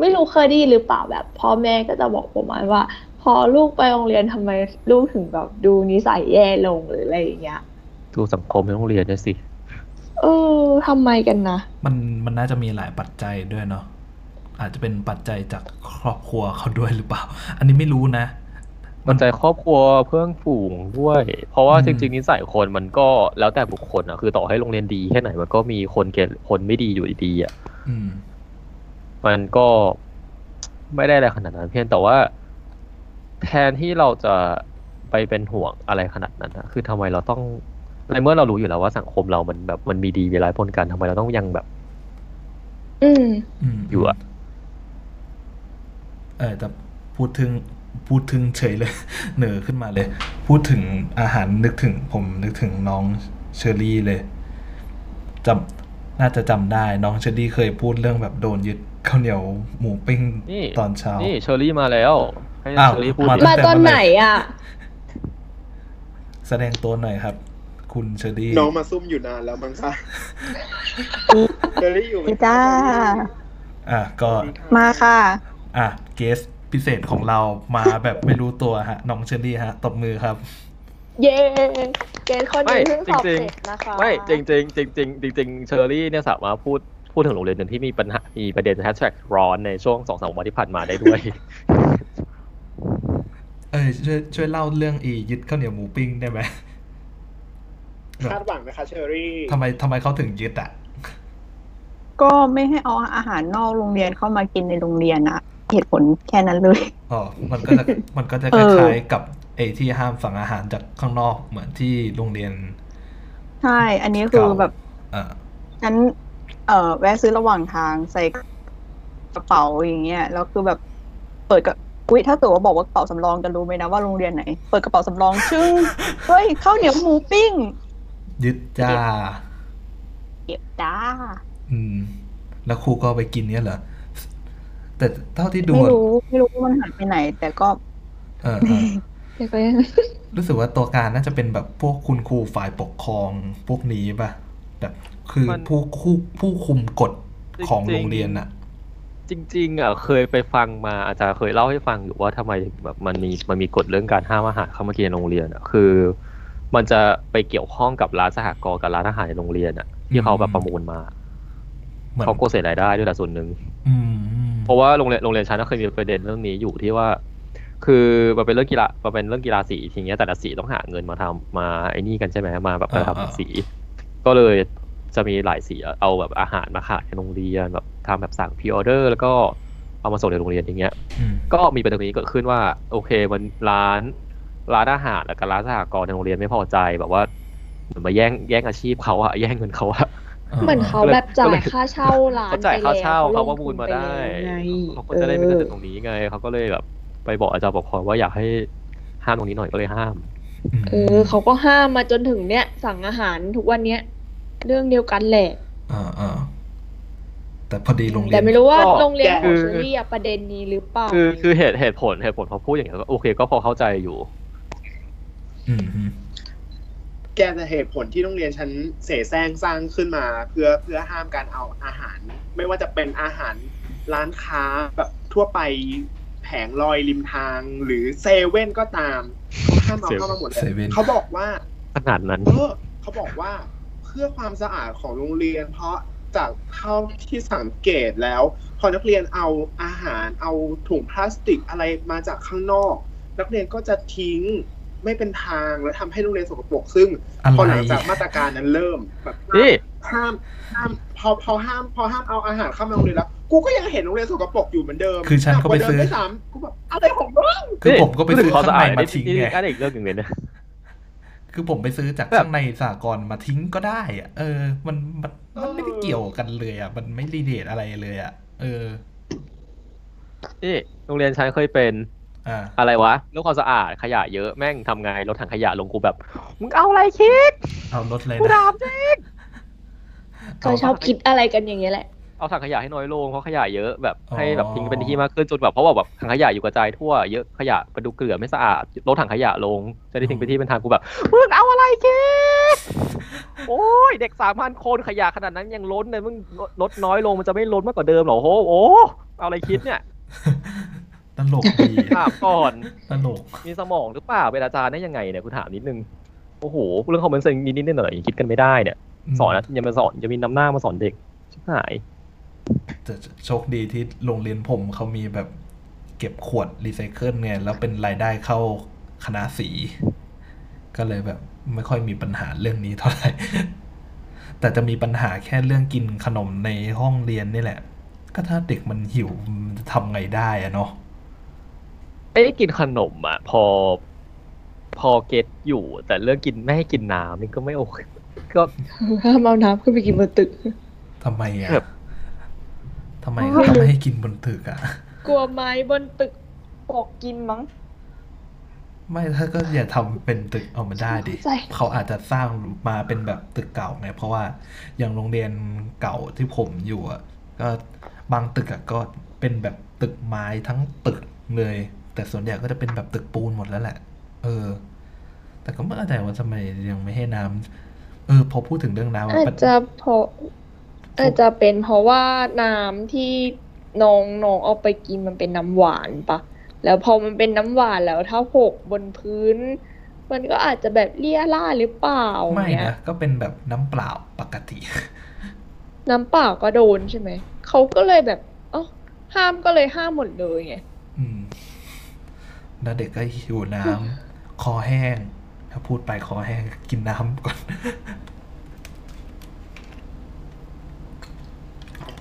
S2: ไม่รู้เคยได้ยินหรือเปล่าแบบพ่อแม่ก็จะบอกประมาณว่าพ อลูกไปโรงเรียนทำไมลูกถึงแบบดูนิสัยแย่ลงหรืออะไรอย่างเงี้ย
S4: ดูสังคมในโรงเรียนด้วยสิ
S2: เออทำไมกันนะ
S1: มันมันน่าจะมีหลายปัจจัยด้วยเนาะอาจจะเป็นปัจจัยจากครอบครัวเขาด้วยหรือเปล่า อันนี้ไม่รู้นะ
S4: มันใจครอบครัวเพื่อนฝูงด้วย เพราะว่า
S1: อืม
S4: จริงๆนิสัยคนมันก็แล้วแต่บุคคลอะคือต่อให้โรงเรียนดีแค่ไหนมันก็มีคนเกณฑ์คนไม่ดีอยู่ดีๆอะ
S1: อืม
S4: มันก็ไม่ได้อะไรขนาดนั้นเพียงแต่ว่า แทนที่เราจะไปเป็นห่วงอะไรขนาดนั้นอะคือทำไมเราต้องในเมื่อเรารู้อยู่แล้วว่าสังคมเรามันแบบมันมีดีมีร้ายปนกันทำไมเราต้องยังแบบ
S2: อืม
S1: อืม
S4: อยู่อะ
S1: เออแต่พูดถึงพูดถึงเฉยเลย เหนือขึ้นมาเลย พูดถึงอาหารนึกถึง ผมนึกถึงน้องเชอรี่เลยจำน่าจะจำได้น้องเชอรี่เคยพูดเรื่องแบบโดนยึดข้าวเหนียวหมูปิ้ง
S4: นี่
S1: ตอนเช้า
S4: นี่เชอรี่มาแล้ว ให้
S1: อ้าว
S4: เชอรี่พูด
S1: มา
S4: ดิ
S2: มาตอนไหนอะ
S1: แสดงตัวหน่อยครับ คุณเชอรี่
S3: น้องมาซุ่มอยู่นานแล้วมั้งคะเชอรี่อยู่ไหม
S5: พี่จ้า
S1: อะก็
S5: มาค่ะ
S1: อะ guest พิเศษของเรามาแบบไม่รู้ตัวฮะ น้องเชอรี่ฮะตบมือครับ
S2: เย้เกณฑ์คน
S4: ไม่
S2: นี้เพิ่งสอบ
S4: จริงๆ
S2: เสร็จนะคะ
S4: ไม่จริงจริงจริงจริงจริงๆเชอรี่เนี่ยสามารถพูดพูดถึงโรงเรียนหนึ่งที่มีปัญหามีประเด็นแฮชแท็กร้อนในช่วงสองสามวันที่ผ่านมาได้ด้วย
S1: เอ้ยช่วยช่วยเล่าเรื่องอียึดข้าวเหนียวหมูปิ้งได้ไหมแบบ
S3: คาดหวังนะคะเชอรี่
S1: ทำไมทำไมเขาถึงยึดอะ
S5: ก็ไม่ให้เอาอาหารนอกโรงเรียนเข้ามากินในโรงเรียนอะเหตุผลแค่นั้นเลย
S1: อ๋อมันก็จะมันก็จะ
S5: เอ
S1: ค
S5: อ
S1: ล้ายๆกับไอ้ที่ห้ามสั่งอาหารจากข้างนอกเหมือนที่โรงเรียน
S5: ใช่ อันนี้คือ
S1: เก่า
S5: แบบ
S1: เออ
S5: ฉันเอ่อ แวะซื้อระหว่างทางใส่กระเป๋าอย่างเงี้ยแล้วคือแบบเปิดกระ อุ้ยถ้าเกิดว่าบอกว่ากระเป๋าสำรองจะรู้ไหมนะว่าโรงเรียนไหน เปิดกระเป๋าสำรองชึ้งเฮ้ยข้าวเหนียวหมูปิ้ง
S1: ยึดจ้า
S5: เก็บจ้า
S1: อืม แล้วครูก็ไปกินเนี่ยเหรอแต่เท่าที่ดู
S5: ไม่
S1: อะ
S5: รู้ไม่รู้ว่ามันหายไปไหน แต่ก็
S1: เออเออ
S2: เดี๋ยวก็ยัง
S1: รู้สึกว่าตัวการน่าจะเป็นแบบพวกคุณครูฝ่ายปกครองพวกนี้ป่ะแบบคือ
S4: มัน
S1: ผู้คู่ผู้คุมกฎของ
S4: จริงๆ
S1: โรงเรียนอะ
S4: จริง ๆอะเคยไปฟังมาอาจารย์เคยเล่าให้ฟังอยู่ว่าทำไมแบบมันมีมันมีกฎเรื่องการห้ามอาหารเข้ามากินในโรงเรียนอะคือ มันจะไปเกี่ยวข้องกับร้านสหกรณ์กับร้านอาหารในโรงเรียนอะที่เขาแบบประมูลมา
S1: เหมือน
S4: เขาโกเสียรายได้ด้วยแหละส่วนหนึ่ง
S1: อืม
S4: เพราะว่าโรงเรียนโรงเรียนฉันก็เคยมีประเด็นเรื่องนี้อยู่ที่ว่า คือมันเป็นเรื่องกีฬามันเป็นเรื่องกีฬาสีทีเนี้ยแต่ละสีต้องหาเงินมาทำมาไอ้นี่กันใช่ไหมมาแบบมา
S1: อ่าอ่า
S4: ทำสี ก็เลยจะมีหลายสีเอาแบบอาหารมาขายในโรงเรียนแบบ ทำแบบสั่งพ r ออเดอร์แล้วก็เอามาส่งในโรงเรียนอย่างเงี้ย
S1: อืม
S4: ก็มีประเด็นนี้เกิดขึ้นว่า โอเค มันร้านร้านอาหารแล้วก็ร้านสหกรณ์ในโรงเรียนไม่พอใจแบบว่าเหมือนมาแย่งแย่งอาชีพเขาอะแย่งเงินเขาอะ
S2: เหมือนเขาแบบจ่ายค่าเช่าร้าน
S4: เขาจ่ายค่าเช่า
S2: ไปแล้ว
S4: เขาประมูลมาได้
S2: ลงทุนไปแล้วไง
S4: เขาก็จะได้ไม่เกิดจากตรงนี้ไงเขาก็เลยแบบ ไปบอกอาจารย์ปกครองว่าอยากให้ห้ามตรงนี้หน่อยก็เลยห้าม
S2: เออเขาก็ห้ามมาจนถึงเนี้ยสั่งอาหารทุกวันเนี้ยเรื่องเดียวกันแหละ
S1: อ่าอ่า แต่พอดีโรงเรียน
S2: แต่ไม่รู้ว่า
S4: ก็
S2: โรงเรียนข
S4: คือ
S2: องเชอรี่อะประเด็นนี้หรือเปล่า
S4: คือคือเหตุเหตุผลเหตุผลเขาพูดอย่างเงี้ยก็โอเค ก็พอเข้าใจอยู่
S1: อืมฮึ
S3: แกจะเหตุผลที่โรงเรียนฉันเสแสร้งสร้างขึ้นมา เพื่อเพื่อห้ามการเอาอาหาร ไม่ว่าจะเป็นอาหารร้านค้าแบบทั่วไปแผงลอยริมทาง หรือเซเว่นก็ตามเขาห้ามเอาเข้ามาหมดเล
S1: เซ
S3: ย
S1: เว่น
S3: เขาบอกว่า
S4: ขนาดนั้น
S3: เออเขาบอกว่าเพื่อความสะอาดของโรงเรียน เพราะ จากเท่าที่สังเกตแล้ว พอนักเรียนเอาอาหารเอาถุงพลาสติกอะไรมาจากข้างนอก นักเรียนก็จะทิ้งไม่เป็นทางแล้วทำให้โรงเรียนสกปรกซึ่ง
S1: อะไร
S3: พอหลังจากมาตรการนั้นเริ่มแบบ
S4: นี่
S3: ห้ามห้ามพอพอห้ามพอห้ามเอาอาหารเข้ามาโรงเรียนแล้วกูก็ยังเห็นโรงเรียนสกปรกอยู่เหมือนเดิม
S1: คือฉันก็ไปซื้อ
S3: หนัว่าเดิมด้วยซ้ำกูแบบอะไรของมึง
S1: คือผมก็ไปซื้อ
S4: ความ
S1: ข้าง
S4: สะอา
S1: ใน
S4: ด
S1: มา
S4: นี่
S1: ทิ้ง
S4: นี่
S1: ไง
S4: อันนี้อีกเรื่องหนึ่งเลยนะ
S1: คือผมไปซื้อจาก
S4: แบบ
S1: ข้างในสากรณ์มาทิ้งก็ได้อะเออ มันมันมันไม่ได้เกี่ยวกันเลยอะ มันไม่รีเลทอะไรเลยอะ เออ
S4: นี่โรงเรียนฉันเคยเป็น
S1: อ่า
S4: อะไรวะเรื่องความสะอาดขยะเยอะแม่งทำไงรถถังขยะลงกูแบบ มึงเอาอะไรคิด
S1: เอารถเลย
S4: กู
S1: นะ
S4: ถามจริง
S2: เขาชอบคิดอะไรกันอย่างเงี้ยแหละ
S4: เอาถังขยะให้น้อยลงเพราะขยะเยอะแบบ
S1: อ๋อ
S4: ให้แบบทิ้งเป็นที่มากขึ้นจนแบบเพราะว่าแบบถังขยะอยู่กระจายทั่วเยอะขยะไปดูเกลือไม่สะอาดลดถังขยะลงจะได้ทิ้งเป็นที่เป็นทางกูแบบมึงเอาอะไรคิดโอ้ยเด็กสามพันคนขยะขนาดนั้นยังล้นเลยมึงลดน้อยลงมันจะไม่ล้นมากกว่าเดิมเหรอโอ้โหโอ้เอาอะไรคิดเนี่ย
S1: ตลกดี
S4: ถามก่อน
S1: ตลก
S4: มีสมองหรือเปล่าเป็นอาจารย์ได้ยังไงเนี่ยกูถามนิดนึงโอ้โหเรื่องคอมเมนต์เซนนิดนิดหน่อยๆคิดกันไม่ได้เนี่ย สอนนะยังมาสอนจะมีน้ำหน้ามาสอนเด็กชิบหาย
S1: แต่โชคดีที่โรงเรียนผมเขามีแบบเก็บขวดรีไซเคิลไงแล้วเป็นรายได้เข้าคณะสี ก็เลยแบบไม่ค่อยมีปัญหาเรื่องนี้เท่าไหร่ แต่จะมีปัญหาแค่เรื่องกินขนมในห้องเรียนนี่แหละ ก็ถ้าเด็กมันหิวมันจะทำไงได้อะเนาะ
S4: ไอ้กินขนมอะ พอ พอ get อยู่ แต่เรื่องกินไม่ให้กินน้ำนี่ก็ไม่โอเคก็
S2: ห้ามเอาน้ำขึ้นไปกินบนตึก
S1: ทำไมอะ
S4: แบบ
S1: ทำไมเขาต้องไม่ให้กินบนตึกอะ
S2: กลัวไม้บนตึกปอกกินมั้ง
S1: ไม่ถ้าก็อย่าทำเป็นตึกเอามาได้ดิ
S2: เข้าใจ
S1: เขาอาจจะสร้างมาเป็นแบบตึกเก่าไง เพราะว่าอย่างโรงเรียนเก่าที่ผมอยู่อะ ก็บางตึกอะก็เป็นแบบตึกไม้ทั้งตึกเลย แต่ส่วนใหญ่ก็จะเป็นแบบตึกปูนหมดแล้วแหละ เออ แต่ก็ไม่เข้าใจว่าทำไมยังไม่ให้น้ำเออ พอพูดถึงเรื่องน้ำ
S2: อาจ
S1: มัน
S2: จะเพราะ อาจจะเป็นเพราะว่าน้ำที่น้องน้องเอาไปกินมันเป็นน้ำหวานปะแล้วพอมันเป็นน้ำหวานแล้วถ้าหกบนพื้น มันก็อาจจะแบบเลี่ยล่าดหรือเปล่า
S1: ไม่
S2: เนี้
S1: นะ
S2: ย
S1: ก็เป็นแบบน้ำเปล่าปกติ
S2: น้ำเปล่าก็โดนใช่ไหมเขาก็เลยแบบเอ้าห้ามก็เลยห้ามหมดเลยไง
S1: อืมแล้วเด็กก็หิวน้ำคอแห้ง ถ้าพูดไปคอแห้งกินน้ำก่อน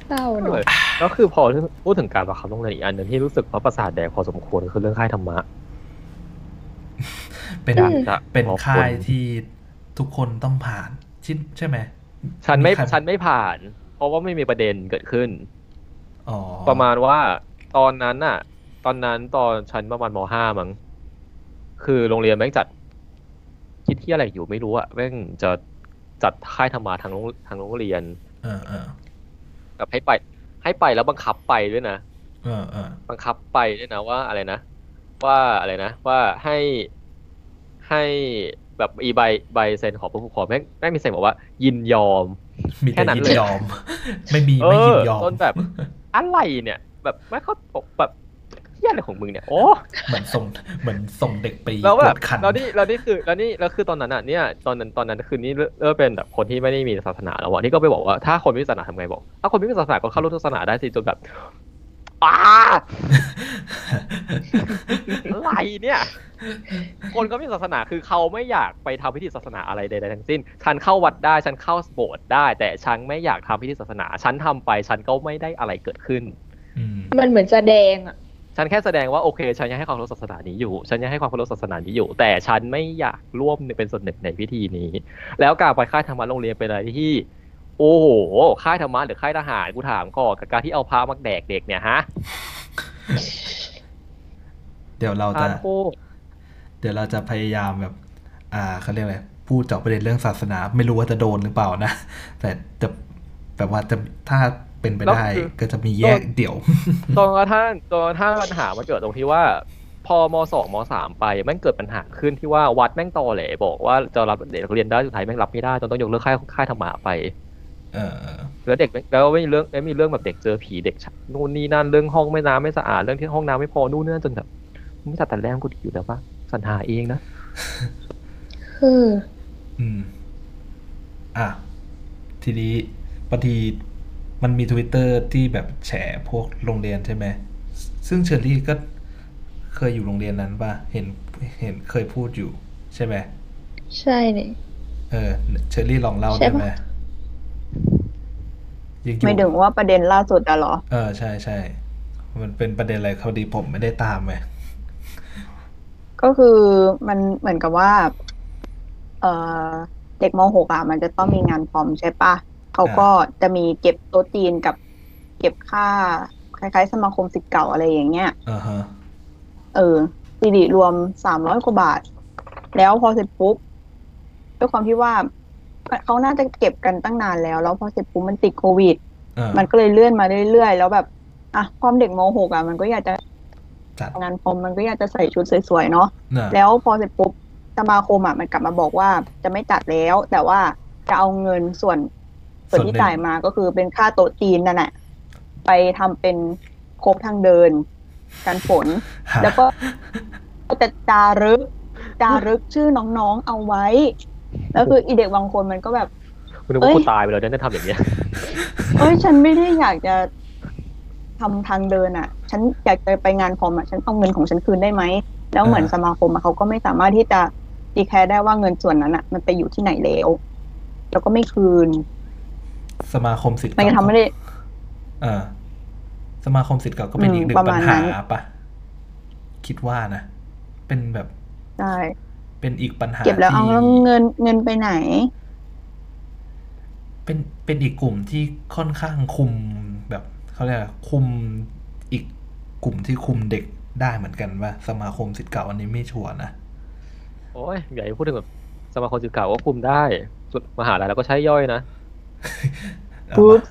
S2: เศร้าเนอะ
S4: ก็คือพอพูดถึงการประคับโรงเรียนอีกอันหนึ่งที่รู้สึกว่าประสาทแดงพอสมควรคือเรื่องค่ายธรรมะ
S1: เป็น
S2: อืม
S4: จะ
S1: เป็น
S4: พอ
S1: ค่าย
S4: คน
S1: ที่ทุกคนต้องผ่านชินใช่ไหม
S4: ฉันไม่
S1: ใคร
S4: ฉันไม่ผ่าน เพราะว่าไม่มีประเด็นเกิดขึ้น
S1: อ๋อ
S4: ประมาณว่าตอนนั้นน่ะ ตอนนั้นตอนฉันประมาณมห้ามั้งคือโรงเรียนแม่งจัด คิดที่อะไรอยู่ไม่รู้อะแม่งจะจัดค่ายธรรมะทางโรงทางโรงเรียน
S1: เออเออ
S4: แบบให้ไป ให้ไปแล้วบังคับไปด้วยนะ
S1: เออเออ
S4: บังคับไปด้วยนะว่าอะไรนะ ว่าอะไรนะ ว่าให้ให้แบบอีใบใบเซ็นของผู้ปกครองแม่งแม่งมีเซ็นบอกว่า ยินยอม
S1: มี
S4: แค่
S1: แต่
S4: นั้น
S1: ยิน
S4: เลย
S1: ยอม ไม่มีไม่ยินยอม
S4: เต้นแบบอะไรเนี่ย แบบไม่เข้าแบบเหี้ ยอะไรของมึงเนี่ยโอ้
S1: เหมือนส่งเหมือนส่งเด็กไป
S4: แล้วแบบ
S1: กวดขัน
S4: แล้วนี่แล้วนี่คือแล้วนี่แล้วคือตอนนั้นอะเนี่ยตอนนั้นตอนนั้นคือนี่เริ่มเริ่มเป็นแบบคนที่ไม่ได้มีศาสนาแล้วอะนี่ก็ไปบอกว่าถ้าคนไม่มีศาสนาทำไงบอกถ้าคนไม่มีศาสนาก็เข้าร่วมศาสนาได้สิจนแบบอ้าอะไรเนี่ย คนก็มีศาสนาคือเขาไม่อยากไปทำพิธีศาสนาอะไรใดๆทั้งสิ้น ฉันเข้าวัดได้ฉันเข้าโบสถ์ได้ แต่ฉันไม่อยากทำพิธีศาสนา ฉันทำไปฉันก็ไม่ได้อะไรเกิดขึ้น
S1: อืม
S2: มันเหมือนแสดงอะ
S4: ฉันแค่แสดงว่าโอเค ฉันยังให้ความเคารพศาสนานี้อยู่ ฉันยังให้ความเคารพศาสนานี้อยู่ แต่ฉันไม่อยากร่วมเป็นส่วนหนึ่งในพิธีนี้ แล้วการไปค่ายธรรมะโรงเรียนเป็นอะไรที่ โอ้โหค่ายธรรมะหรือค่ายทหารกูถามก่อนกับการที่เอาพระมาแดกเด็กเนี่ยฮะ
S1: เดี๋ยวเรา
S4: ทา
S1: จะ
S4: นโคตร
S1: เดี๋ยวเราจะพยายามแบบ อ่าเขาเรียกอะไรพูดเจาะประเด็นเรื่องศาสนา ไม่รู้ว่าจะโดนหรือเปล่านะแต่จะแบบว่าจะถ้า เป็นไปได้ก็จะมีแยกเดี่ยว
S4: จนกระทั่งจนกระทั่งปัญหามันเกิดตรงที่ว่า พอมสองมสามไปแม่งเกิดปัญหาขึ้นที่ว่าวัดแม่งตอแหลบอกว่าจะรับเด็กนักเรียนได้สุดท้ายแม่งรับไม่ได้จนต้องยกเลิกค่ายค่ายธรรมะไป
S1: เออ
S4: แล้วเด็กแล้วไม่มีเรื่องไม่มีเรื่องแบบเด็กเจอผีเด็กชักนู่นนี่นั่นเรื่องห้องไม่น้ำไม่สะอาดเรื่องที่ห้องน้ำไม่พอนู่นนี่นั่นจนแบบไม่ตัดแต่แรกกูดีอยู่แล้วปะสรรหาเองนะ
S2: อืม
S1: อืมอะทีนี้บางที มันมีทวิตเตอร์ที่แบบแฉพวกโรงเรียนใช่ไหม ซึ่งเชอรี่ก็เคยอยู่โรงเรียนนั้นป่ะ เห็นเห็นเคยพูดอยู่ใช่ไหม
S2: ใช่เนี่ย
S1: เออ เชอรี่ลองเล่า
S2: ใช่
S1: ได้
S2: ปะ
S1: ไหมยังอยู่
S5: ไม่ถึงว่าประเด็นล่าสุดอะเหรอ
S1: เออใช่ใช่ มันเป็นประเด็นอะไรเขาดีผมไม่ได้ตามไง
S5: ก็คือมันเหมือนกับว่า เอ่อเด็กม .6 อะมันจะต้องมีงานพร้อมใช่ปะ เขาก็จะมีเก็บโต๊ะจีนกับ เก็บค่า คล้ายๆ สมาคมสิทธิ์เก่าอะไรอย่างเงี้ย
S1: อ่าฮะ
S5: เออสิริรวมสามร้อยกว่าบาท แล้วพอเสร็จปุ๊บด้วยความที่ว่าเขาน่าจะเก็บกันตั้งนานแล้ว แล้วพอเสร็จปุ๊บมันติดโควิด
S1: เออ
S5: มันก็เลยเลื่อนมาเรื่อยๆ แล้วแบบ อะความเด็กม .6 อะ มันก็อยากจะ
S1: จัด
S5: งานพรมมันก็อยากจะใส่ชุดสวยๆเนาะ
S1: เนอะ
S5: แล้วพอเสร็จปุ๊บสมาคมอะมันกลับมาบอกว่าจะไม่จัดแล้ว แต่ว่าจะเอาเงินส่วน ส่วนที่จ่ายมาก็คือเป็นค่าโต๊ะจีนนั่นแหละไปทำเป็นโคบทางเดินกันฝน แล้วก็จะจารึกจารึกชื่อน้องๆเอาไว้ แล้วคืออีเด็กบางคนมันก็แบบ
S4: คุณนึก
S5: เอ้
S4: ว่ายกูตายไปแล้วเนี่ยทำอย่างเงี้ย
S5: เอ้ยฉันไม่ได้อยากจะทำทางเดินอะ ฉันอยากจะไปงานพรมอะ ฉันเอาเงินของฉันคืนได้ไหม แล้วเหมือนสมาคมอะเขาก็ไม่สามารถที่จะดีแคร์ได้ว่าเงินส่วนนั้นอะ มันไปอยู่ที่ไหนแล้ว แล้วก็ไม่คืน
S1: สมาคมสิทธิ์
S5: มันจะทำไม่ได้
S1: เออสมาคมสิทธิ์เก่าก็เป็น
S5: อืม
S1: อีกหนึ่ง
S5: ประ
S1: ปั
S5: มา
S1: ญ
S5: ณ
S1: หา
S5: นั้น
S1: ปะคิดว่านะ เป็นแบบ
S5: ใช่
S1: เป็นอีกปัญหา
S5: เก็บแล้วเอา
S1: ที่
S5: แล้วเงินเงินไปไหน
S1: เป็นเป็นอีกกลุ่มที่ค่อนข้างคุมแบบเขาเรียกอะไรคุมอีกกลุ่มที่คุมเด็กได้เหมือนกันว่าสมาคมสิทธิ์เก่าอันนี้ไม่ชัวร์นะ
S4: โอ้ยอย่าให้พูดถึงแบบสมาคมสื่อเก่าก็คุมได้สุดมหาลัยแล้วก็ใช้ย่อยนะ
S1: เอา
S5: ปุ๊
S1: มา
S5: บ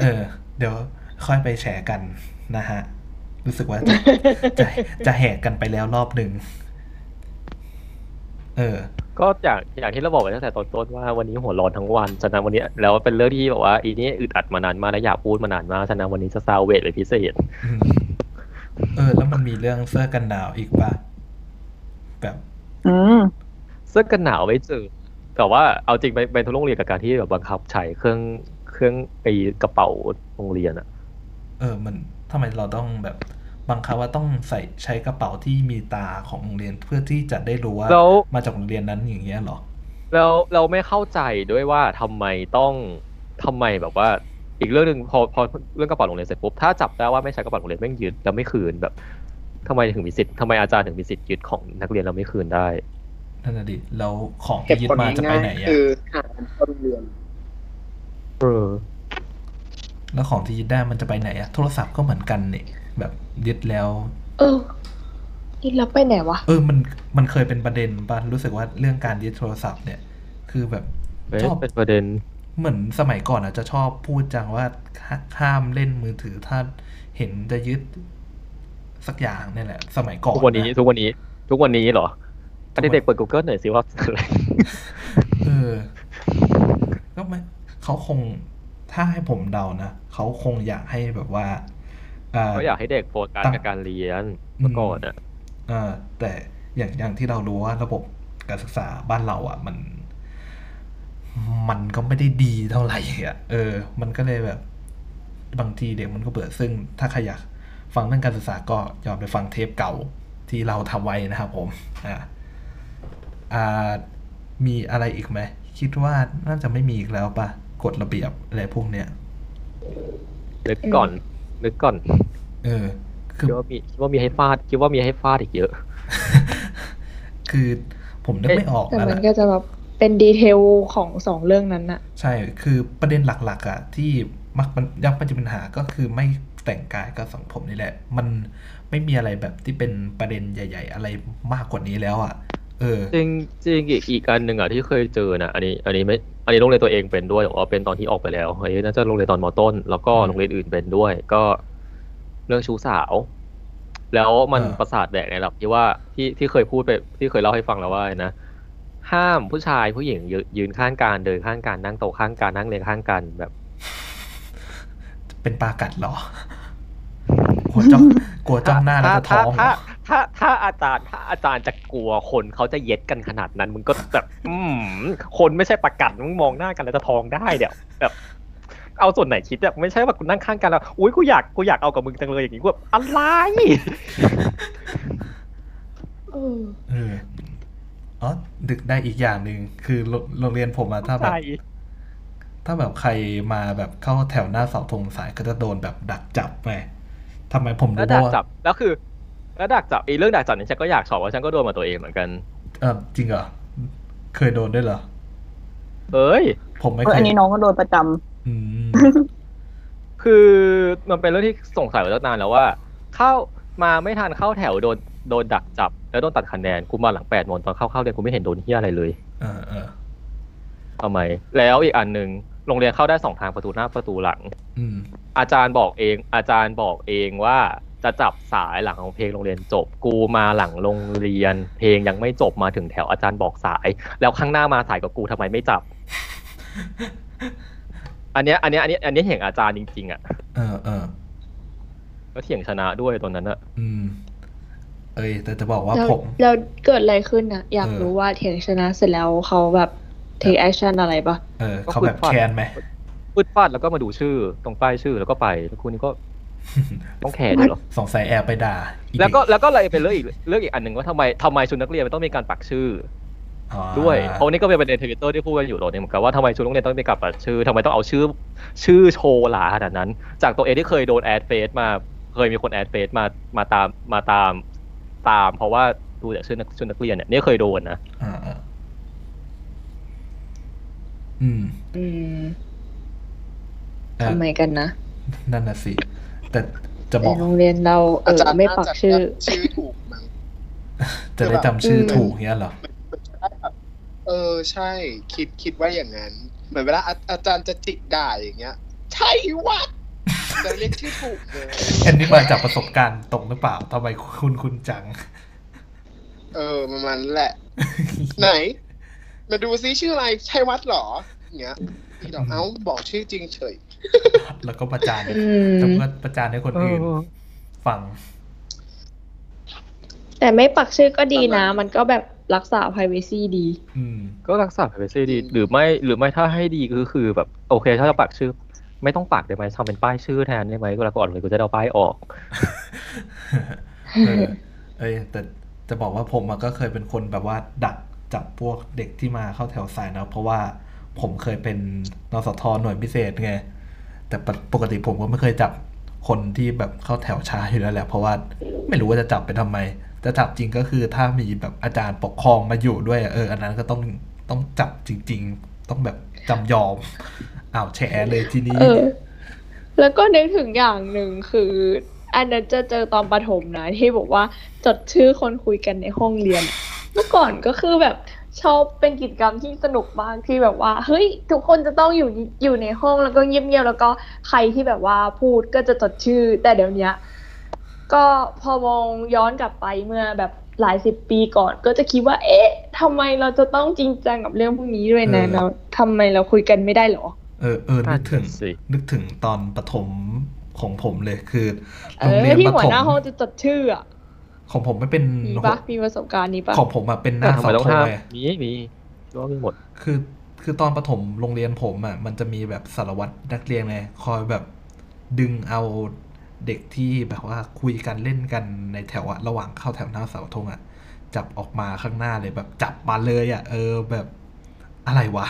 S1: เออ เดี๋ยวค่อยไปแชร์กันนะฮะ รู้สึกว่าจะจะจะแหกกันไปแล้วรอบหนึ่ง เออ
S4: ก็อย่างอย่างที่เราบอกไปตั้งแต่ตอนต้นว่าวันนี้หัวร้อนทั้งวันฉะนั้นวันนี้แล้วเป็นเรื่องที่แบบว่าอีนี่อึดอัดมานานมากและอยากพูดมานานมากฉะนั้นวันนี้จะซาวเวทเป็นพิเศษ
S1: อืมเออ แล้วมันมีเรื่องเสื้อกันหนาวอีกปะแบบ
S5: อืม
S4: เสื้อกันหนาวไม่เจอ แต่ว่าเอาจริงไปไปทุกโรงเรียนกับการที่แบบบังคับใช้เครื่องเครื่องไอ้กระเป๋าโรงเรียนอะ
S1: เออ มันทำไมเราต้องแบบบังคับว่าต้องใส่ใช้กระเป๋าที่มีตาของโรงเรียนเพื่อที่จะได้รู้ว่า
S4: แล้ว
S1: มาจากโรงเรียนนั้นอย่างเงี้ยเหรอ
S4: แล้วเราไม่เข้าใจด้วยว่าทำไมต้องทำไมแบบว่า อีกเรื่องหนึ่งพอพอเรื่องกระเป๋าโรงเรียนเสร็จปุ๊บถ้าจับได้ว่าไม่ใช้กระเป๋าโรงเรียนแม่งยึดแล้วไม่คืนแบบทำไมถึงมีสิทธิ์ทำไมอาจารย์ถึงมีสิทธิ์ยึดของนักเรียนเราไม่คืนได้
S1: นั่นน่ะดิแล้วของ
S3: เก็บ
S1: ที่ยึด
S3: คน
S1: มาจะไป
S3: ง่าย
S1: ไหน
S3: ๆ
S1: อะ
S3: คือหาเข้าโรงเรียน
S4: เออ
S1: แล้วของที่ยึดได้มันจะไปไหนอะโทรศัพท์ก็เหมือนกันเนี่ยแบบยึดแล้ว
S2: เออนี่เราไปไหนวะ
S1: เออมันมันเคยเป็นประเด็นป่ะรู้สึกว่าเรื่องการยึดโทรศัพท์เนี่ย คือแบบ
S4: เป็น
S1: ชอบ
S4: เป็นประเด็น
S1: เหมือนสมัยก่อนอาจจะชอบพูดจังว่าห้าห้ามเล่นมือถือถ้าเห็นจะยึดสักอย่างนี่แหละ สมัยก่อน
S4: ทุกวันนี้ะทุกวันนี้ ทุกวันนี้เหรอ อันนี้เด็กเปิด Google หน่อยสิว่าอะไร
S1: เออก็ไม่เขาคงถ้าให้ผมเดานะเขาคงอยากให้แบบว่าอ่า
S4: เขาอยากให้เด็กโฟกัส
S1: ตั้ง
S4: กับการเรียนเมื่อก่อนอะ
S1: เออแต่อย่างอย่างที่เรารู้ว่าระบบการศึกษาบ้านเราอะ มัน มันก็ไม่ได้ดีเท่าไหร่อะเออ มันก็เลยแบบ บางทีเด็กมันก็เบื่อซึ่งถ้าใครอยากฟังเรื่องการศึกษาก็ย้อนไปฟังเทปเก่าที่เราทำไว้นะครับผม อ่าอ่า มีอะไรอีกไหม คิดว่าน่าจะไม่มีอีกแล้วปะกฎระเบียบอะไรพวกเนี้ย
S4: นึกก่อน นึกก่อน
S1: เออคื
S4: คิ
S1: อ
S4: ดว่ามีคิดว่ามีให้ฟาด คิดว่ามีให้ฟาดอีกเยอะ
S1: คือผมนึกไม่ออก
S2: แต่
S1: แล้ว
S2: มัน
S1: ล่ะ
S2: ก็จะแบบเป็นดีเทลของสองเรื่องนั้นน่ะ
S1: ใช่คือประเด็นหลัก ๆอะที่มักมันยักมันจะปัญหาก็คือไม่แต่งกายกับสังผมนี่แหละ มันไม่มีอะไรแบบที่เป็นประเด็นใหญ่ ๆ อะไรมากกว่านี้แล้วอะ เออ
S4: จริงจริงอีกอีกอันหนึ่งอะที่เคยเจอนะอันนี้ อันนี้ไม่อันนี้โรงเรียนตัวเองเป็นด้วยแต่ว่าเป็นตอนที่ออกไปแล้วเฮ้ยน่าจะโรงเรียนตอนมต้น แล้วก็
S1: อืม
S4: โรงเรียนอื่นเป็นด้วย ก็เรื่องชู้สาว แล้วมัน
S1: เออ
S4: ประสาทแดกในระดับที่ว่าที่ที่เคยพูดไปที่เคยเล่าให้ฟังแล้วว่านะห้ามผู้ชายผู้หญิงยืนยืนข้างกันเดินข้างกันนั่งโต๊ะข้างกันนั่งเรียงข้างกันแบบ
S1: เป็นปลากัดเหรอ กลัวจ้องกลัวจ้องหน้าแล้วจะท้องเหร
S4: ถ้า
S1: อ
S4: ถ้าถ้าอาจารย์ถ้าอาจารย์จะกลัวคนเขาจะเย็ดกันขนาดนั้นมึงก็แบบ อืมคนไม่ใช่ประกัดมึงมองหน้ากันแล้วจะท้องได้เดี๋ยวแบบเอาส่วนไหนคิดแบบไม่ใช่ว่ากูนั่งข้างกันแล้วอุ้ยกูอยากกูอยากเอากับมึงจังเลยอย่างงี้กูแบบอะไร
S2: เออ
S1: เอออ๋อดึกได้อีกอย่างหนึ่งคือโรงโรงเรียนผมอะถ้าแบบ
S4: ใช่
S1: ถ้าแบบใครมาแบบเข้าแถวหน้าเสาธงสายก็จะโดนแบบดักจับไงทำไมผม
S4: แล้ว
S1: รู้
S4: ดัก
S1: ว่า
S4: จับแล้วคือ แล้วดักจับไอ้เรื่องดักจับเนี่ยฉันก็อยากสอบว่าฉันก็โดนมาตัวเองเหมือนกัน
S1: เออจริงเหรอเคยโดนด้วยเหรอ
S4: เอ้ย
S1: ผมไม่
S5: เออ
S1: เค
S5: อั
S1: ย
S5: นนี้น้องก็โดนประจำ
S1: อืม
S4: คือมันเป็นเรื่องที่สงสัยมาตั้งนานแล้วว่า เข้ามาไม่ทันเข้าแถวโดนโดนดักจับ แล้วโดนตัดคะแนนกูมาหลังแปดโมงตอนเข้าเข้าเรียนกูไม่เห็นโดนเฮียอะไรเลย
S1: เออเออ
S4: ทำไม แล้วอีกอันหนึ่งโรงเรียนเข้าได้สองทางประตูหน้าประตูหลัง
S1: อืม
S4: อาจารย์บอกเอง อาจารย์บอกเองว่า จะจับสายหลังของเพลงโรงเรียนจบ กูมาหลังโรงเรียน เพลงยังไม่จบมาถึงแถวอาจารย์บอกสาย แล้วข้างหน้ามาสายกับกูทำไมไม่จับ อันเนี้ยอันเนี้ยอันเนี้ยอันเนี้ยเถียงอาจารย์จริง ๆ อะ
S1: เออเออ
S4: แล้วเถียงชนะด้วยตอนนั้นอะ
S1: อืม เอ้ย แต่จะบอกว่า
S2: แล้ว
S1: ผม
S2: แล้วเกิดอะไรขึ้นอะอยาก
S1: เออ
S2: รู้ว่าเถียงชนะเสร็จแล้วเขาแบบ take action อะไรปะ
S1: เออเขาแบบแคนไหม
S4: พืดฟาดแล้วก็มาดูชื่อตรงป้ายชื่อแล้วก็ไปแล้วคุณนี่ก็ ต้องแคร์ด้วยเหรอ
S1: สงสัยแอบไปด่าอี
S4: แล้วก็
S1: เด็
S4: แล้วก็เลยเป็นเรื่องอีกเรื่องอีกอันหนึ่งว่าทำไมทำไมชุดนักเรียนมันต้องมีการปักชื่อ
S1: อ๋อ
S4: ด้วยเพราะนี่ก็เป็นประเด็นทวิตเตอร์ที่พูดกันอยู่ตอนนี้เหมือนกันว่าทำไมชุดนักเรียนต้องมีการปักชื่อทำไมต้องเอาชื่อ ชื่อโชว์หลาขนาดนั้น จากตัวเองที่เคยโดน add เฟซมาเคยมีคน add เฟซมามาตามมาตามตาม เพราะว่าดูจากชื่อนักชุดนักเรียนเนี่ยนี่เคยโดนนะ
S1: อ่าอ่าอืม
S2: อืม
S1: อะ
S2: ทำไมกันนะ
S1: นั่นน่ะสิ แต่จะบ
S2: แต่
S1: อก
S2: โรงเรียนเราเออไม่ปักชื่อ
S3: ชื่อถูกมั้ง
S1: จะได้จำชื่ออ
S2: ม
S1: ถูกเงี้ยเหรอ
S3: เออใช่ คิดคิดว่าอย่างนั้น เหมือนเวลาอาอาจารย์จะจิกด่าอย่างเงี้ย ใช่วะจะเรียกชื่อถูกเลย
S1: อันนี้มาจากประสบการณ์ตรงหรือเปล่าทำไมคุณคุณจัง
S3: เออประมาณนั้นแหละ ไหน มาดูซิชื่ออะไรใช่วัดเหรออย่างเงี้ยพี่ดอกเอ้าบอกชื่อจริงเฉย
S1: แล้วก็ประจาน
S2: อืม
S1: แต่ก็ประจานให้คนอื่นฟัง
S2: แต่ไม่ปักชื่อก็ดีนะ มันก็แบบรักษา privacy ดี
S1: อืม
S4: ก็รักษา privacy ดี หรือไม่หรือไม่ถ้าให้ดีก็คือแบบโอเค ถ้าจะปักชื่อ ไม่ต้องปักได้ไหมทำเป็นป้ายชื่อแทนได้ไหมเวลากูอ่านเลยกูจะได้เอาป้ายออก
S1: เออเอ้ยแต่จะบอกว่าผมอะก็เคยเป็นคนแบบว่าดักจับพวกเด็กที่มาเข้าแถวสายนะเพราะว่าผมเคยเป็นนสทหน่วยพิเศษไง แต่ปกติผมก็ไม่เคยจับคนที่แบบเข้าแถวช้าอยู่แล้วแหละเพราะว่าไม่รู้ว่าจะจับไปทำไมจะจับจริงก็คือถ้ามีแบบอาจารย์ปกครองมาอยู่ด้วยอะเอออันนั้นก็ต้องต้องจับจริง ๆ ต้องแบบจำยอมอ้าวแฉเลยทีนี้
S2: แล้วก็นึกถึงอย่างหนึ่งคือ อันนั้นจะเจอตอนประถมนะที่บอกว่าจดชื่อคนคุยกันในห้องเรียน เมื่อก่อนก็คือแบบ ชอบเป็นกิจกรรมที่สนุกมากที่แบบว่า เฮ้ย ทุกคนจะต้องอยู่อยู่ในห้องแล้วก็เงียบๆแล้วก็ใครที่แบบว่าพูดก็จะจดชื่อ แต่เดี๋ยวเนี้ยก็พอมองย้อนกลับไปเมื่อแบบหลายสิบปีก่อน ก็จะคิดว่า เอ๊ะทำไมเราจะต้องจริงจังกับเรื่องพวกนี้ด้วยนะ
S1: เออ
S2: แล้วทำไมเราคุยกันไม่ได้เหรอ
S1: เออเออนึกถึง
S4: นั่นสิ
S1: นึกถึงตอนประถมของผมเลยคือ
S2: เอ
S1: โรง
S2: อ
S1: เรียน
S2: ที่
S1: ประ
S2: หัว
S1: ถม
S2: หน้าห้องจะจดชื่ออะ
S1: ของผมไม่เป็น
S2: มีปะมีประสบการณ์นี้ปะ
S1: ของผมอะเป็นห
S4: แต่
S1: น้า
S4: ทำ
S1: เสา
S4: ไมต้อง
S1: ธง
S4: ห้าม
S1: เลย
S4: มีมีก็มีหมด
S1: คือคือตอนประถมโรงเรียนผมอะมันจะมีแบบสารวัตรนักเรียนไงคอยแบบดึงเอาเด็กที่แบบว่าคุยกันเล่นกันในแถวอะระหว่างเข้าแถวหน้าเสาธงอะจับออกมาข้างหน้าเลยแบบจับมาเลยอะเออแบบอะไรวะ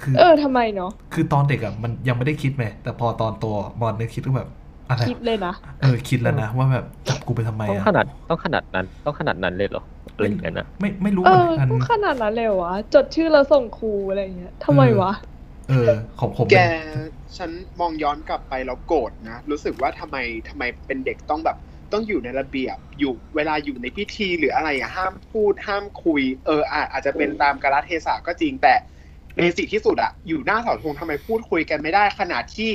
S1: คือ
S2: เออทำไมเนาะ
S1: คือตอนเด็กอะมันยังไม่ได้คิดไงแต่พอตอนโตมอนนึกคิดก็แบบ อะไร
S2: คิดเลยนะ
S1: เออคิดแล้วนะว่าแบบจับกูไปทำไม
S4: ต้อง
S1: อะ
S4: ขนาดต้องขนาดนั้นต้องขนาดนั้นเลยเหรออะไรอย่างเงี้ยนะ
S1: ไม่ไม่รู้
S2: เอ
S1: เหมื
S2: อ
S1: อนกัน
S2: ก็ขนาดนั้นเลยวะจดชื่อแล้วส่งครูอะไรอย่างเงี้ยทำไมวะ
S1: เออของผม
S3: แก
S1: เป็น
S3: ฉันมองย้อนกลับไปแล้วโกรธนะ รู้สึกว่าทำไมทำไมเป็นเด็กต้องแบบต้องอยู่ในระเบียบอยู่เวลาอยู่ในพิธีหรืออะไรอะห้ามพูดห้ามคุย เอออาอาจจะเป็นตามกาลเทศะก็จริงแต่เบสิกที่สุดอะอยู่หน้าเสาธงทำไมพูดคุยกันไม่ได้ขนาดที่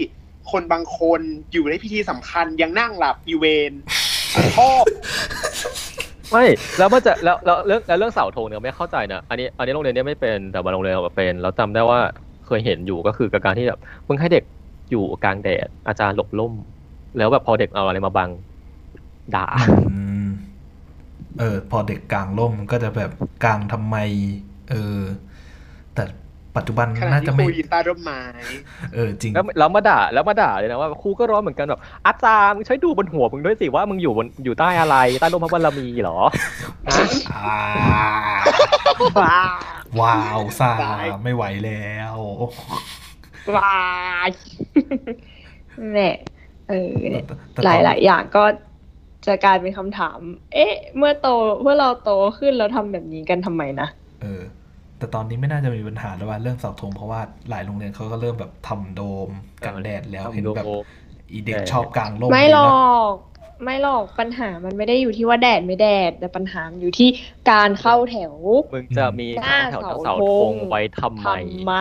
S3: คนบางคนอยู่ในพิธีสำคัญยังนั่งหลับอีเวนชอบ
S4: ไม่แล้วมันจะแล้วแล้วเรื่องแล้วเรื่องเสาธงเนี่ยไม่เข้าใจนะอันนี้อันนี้โรงเรียนเนี้ไม่เป็นแต่บางโรงเรียนแบบเป็นแล้วจำได้ว่าเคยเห็นอยู่ก็คือกับการที่แบบมึงให้เด็กอยู่กลางแดดอาจารย์หลบล่ม แล้วแบบพอเด็กเอาอะไรมาบังด่า
S1: อืมเออพอเด็กกลางร่มก็จะแบบกลางทำไม เออ แต่ ปัจจุบัน
S3: ขณะ
S1: น่า
S3: ที่
S1: จะ
S3: ค
S1: ไม่
S3: รูยืนใต้ร่มไม้
S1: เออจริง
S4: แล้วแล้วมาด่าแล้วมาด่าเลยนะว่าครูก็ร้อนเหมือนกันแบบอาจารย์มึงช่วยดูบนหัวมึงด้วยสิว่ามึงอยู่บนอยู่ใต้อะไรใต้ร่มพระบารมีเหรอฮะ
S1: อ่า
S2: ว้า
S1: ว้าวซา
S3: ตาย
S1: ไม่ไหวแล้ว
S2: ว้ายเนี่ยเออเนี่ย
S1: แต่
S2: ห
S1: ตอน
S2: ลายๆอย่างก็จะกลายเป็นคำถาม เอ๊ะ เมื่อโตเมื่อเราโตขึ้นเราทำแบบนี้กันทำไมนะ
S1: เออ แต่ตอนนี้ไม่น่าจะมีปัญหาแล้วว่าเรื่องเสาธงเพราะว่าหลายโรงเรียนเขาก็เริ่มแบบทำโดมกันแดดแล้วเห็นแบบอีเด็กชอบกลางร่ม
S2: ไม่หร
S1: ดี
S2: อ
S1: นะ
S2: กไม่หรอกปัญหามันไม่ได้อยู่ที่ว่าแดดไม่แดด แต่ปัญหามันอยู่ที่การเข้าแถว
S4: มึงจะมี
S2: หน้า
S4: แถว
S2: เสา
S4: เสา
S2: ธ
S4: ธ
S2: ง
S4: งไว้ทำไม
S2: ทำไม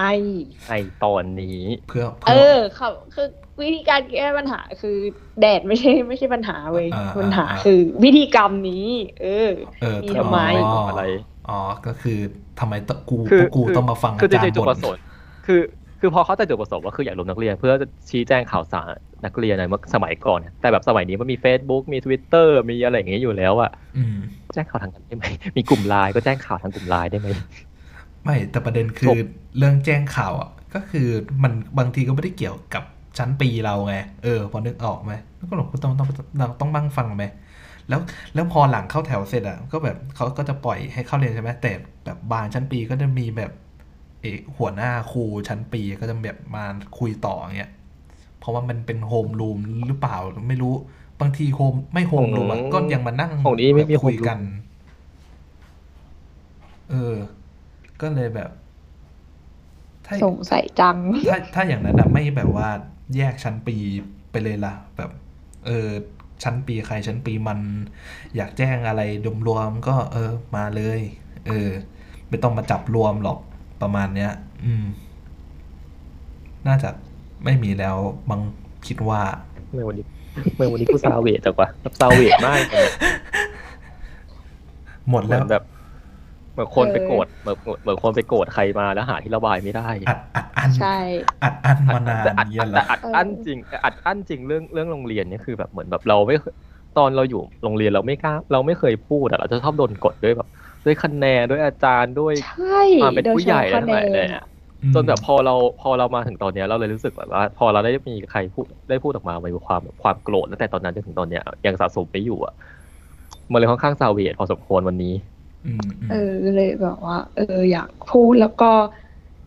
S4: ในตอนนี้
S1: เพื่อ
S2: เอ
S1: เพื่อ
S2: อเขาคือวิธีการแก้ปัญหาคือแดดไม่ใช่ไม่ใช่ปัญหาเว้ย
S1: อ่า
S2: ปัญหา
S1: อ่า
S2: คือวิธีกรรมนี้ เออ
S1: เออ
S2: มีทำไม
S1: อ๋อ
S4: อะไร
S1: อ๋อก็คือ ทำไมต้องกู
S4: คือ
S1: พวกกูต้องมาฟัง
S4: คือ
S1: อาจาร
S4: จริง
S1: ย์
S4: ๆจุด
S1: บ่
S4: ประ
S1: น
S4: สงค์คือคือพอเข้าใจจุดประสงค์ว่าคืออยากรวมนักเรียน เพื่อจะชี้แจงข่าวสารนักเรียนในเมื่อสมัยก่อน แต่แบบสมัยนี้มันมี Facebook มี Twitter มีอะไรอย่างเงี้ยอยู่แล้วอะ
S1: อืม
S4: แจ้งข่าวทางนั้นได้ไหมมีกลุ่มไลน์ก็แจ้งข่าวทางกลุ่มไลน์ได้ไหม
S1: ไม่แต่ประเด็นคือ
S4: จบ
S1: เรื่องแจ้งข่าวอะก็คือมันบางทีก็ไม่ได้เกี่ยวกับชั้นปีเราไงเออพอนึกออกไหมแล้วก็หลงต้องต้องต้องต้องบ้างฟังไหม แล้วแล้วพอหลังเข้าแถวเสร็จอะก็แบบเขาก็จะปล่อยให้เข้าเรียนใช่ไหมแต่แบบบางชั้นปีก็จะมีแบบเออหัวหน้าครูชั้นปีก็จะแบบมาคุยต่ออย่างเงี้ยเพราะว่ามันเป็นโฮมรูมหรือเปล่าไม่รู้บางทีโฮมไม่โฮมรูมอะ
S4: ของ
S1: ก็ยังมานั่ง
S4: ของนี้ไม่มี
S1: คุย
S4: home room
S1: กัน เออ ก็เลยแบบถ้า
S2: สงสัยจัง
S1: ถ้าถ้าอย่างนั้นอะไม่แบบว่าแยกชั้นปีไปเลยล่ะ แบบ เออ ชั้นปีใครชั้นปีมัน อยากแจ้งอะไรรวมๆก็เออมาเลย เออ ไม่ต้องมาจับรวมหรอกประมาณเนี้ย อืม น่าจะไม่มีแล้วบางคิดว่า
S4: เมื่อวันนี้เมื่อวันนี้กูซาเวทแต่ว่าซาเวทมากเลย
S1: หมด
S4: เหมื
S1: แล้
S4: อ
S1: ว
S4: นแบบเหมือนคนไปโกรธเหมือนเหมือนคนไปโกรธใครมาแล้วหาที่ระบายไม่ได้
S1: อัดอัด อัน
S2: ใช่
S1: อัดอันมานาน
S4: แต่อัด
S1: เงี้ยเหร
S4: แต่
S1: อ
S4: อัดอั้นจริงแต่อัดอั้นจริงเรื่องเรื่องโรงเรียนเนี่ยคือแบบเหมือนแบบเราไม่เคยตอนเราอยู่โรงเรียนเราไม่กล้าเราไม่เคยพูดอะเราจะชอบโดนกดด้วยแบบ ด้วยคะแนนด้วยอาจารย์ด้วย
S2: ใช่
S4: ความเป็น
S2: โดย
S4: ผู้
S2: เฉ
S4: ใหญ่
S2: พาะ
S4: แล้ว
S2: คะ
S4: ทั้งหลาย
S2: แน
S4: เลย
S2: น
S4: อะจนแบบพอเราพอเรามาถึงตอนเนี้ยเราเลยรู้สึกแบบว่า พอเราได้มีใครพูดได้พูดออกมามีความแบบความโกรธตั้งแต่ตอนนั้นจนถึงตอนเนี้ยยังสะสมไปอยู่อะมันเลยค่อนข้างซาเวทพอสมควรวันนี้
S1: อืมอืม
S2: เออเลยแบบว่า เอออยากพูดแล้วก็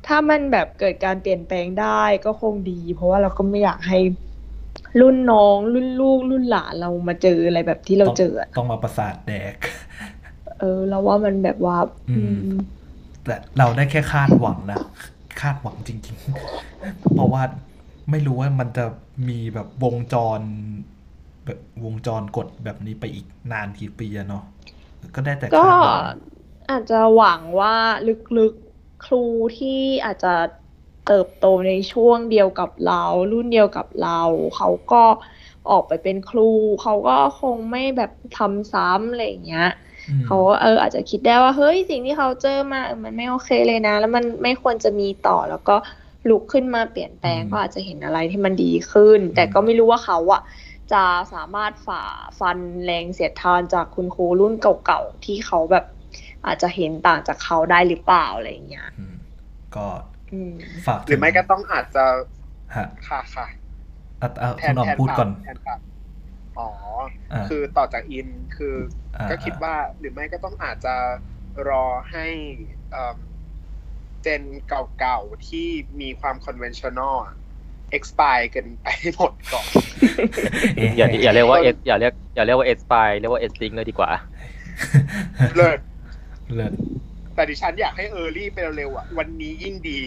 S2: ถ้ามันแบบเกิดการเปลี่ยนแปลงได้ก็คงดี เพราะว่าเราก็ไม่อยากให้รุ่นน้องรุ่นลูก รุ่นหลานเรามาเจออะไรแบบที่เราเจออะ
S1: ต้องมาประสาทแดก
S2: เออ เราว่ามันแบบว่า
S1: อืม
S2: อืม
S1: แต่เราได้แค่คาดหวังนะคาดหวังจริง ๆ เพราะว่าไม่รู้ว่ามันจะมีแบบวงจร แบบวงจรกดแบบนี้ไปอีกนานกี่ปีอะเนาะก็ได้แต่
S2: ก็
S1: คาดหวัง
S2: อาจจะหวังว่าลึกๆ ครูที่อาจจะเติบโตในช่วงเดียวกับเรา รุ่นเดียวกับเรา เขาก็ออกไปเป็นครู เขาก็คงไม่แบบทำซ้ำอะไรอย่างเงี้ย
S1: อืม
S2: เขาก็เอออาจจะคิดได้ว่าเฮ้ยสิ่งที่เขาเจอมาเออมันไม่โอเคเลยนะ แล้วมันไม่ควรจะมีต่อแล้วก็ลุกขึ้นมาเปลี่ยนแปลง
S1: อืม
S2: ก็อาจจะเห็นอะไรที่มันดีขึ้น แต่
S1: อืม
S2: ก็ไม่รู้ว่าเขาอะจะสามารถฝ่าฟันแรงเสียดทานจากคุณครูรุ่นเก่าๆที่เขาแบบ อาจจะเห็นต่างจากเขาได้หรือเปล่าอะไรอย่างเงี้ย
S1: อืมก็
S2: อืม
S1: ฝาก
S3: หรือไม่ก็ต้องอาจจะ
S1: ฮะ
S3: ค่ะค่ะ
S1: ออะอะ
S3: แท
S1: คุ
S3: น
S1: ณอ๋อม
S3: แทน
S1: พูดก่อน
S3: แทนฝั่งอ๋อ
S1: อ่า
S3: คือต่อจากอินคือ
S1: อ่า
S3: ก็คิดว่าหรือไม่ก็ต้องอาจจะรอให้เอิ่ม gen เก่าๆ ที่มีความ conventional อะ expire กันไปหมดก่อน
S1: เอ๊ะ
S4: อย่าอย่าเรียกว่าเออย่าเรียกอย่าเรียกว่า expire เรียกว่า extinct เลยดีกว่า
S3: เลิศ
S1: เลิศ
S3: แต่ดิฉันอยากให้ early ไปเร็วๆอะ วันนี้ยิ่งดี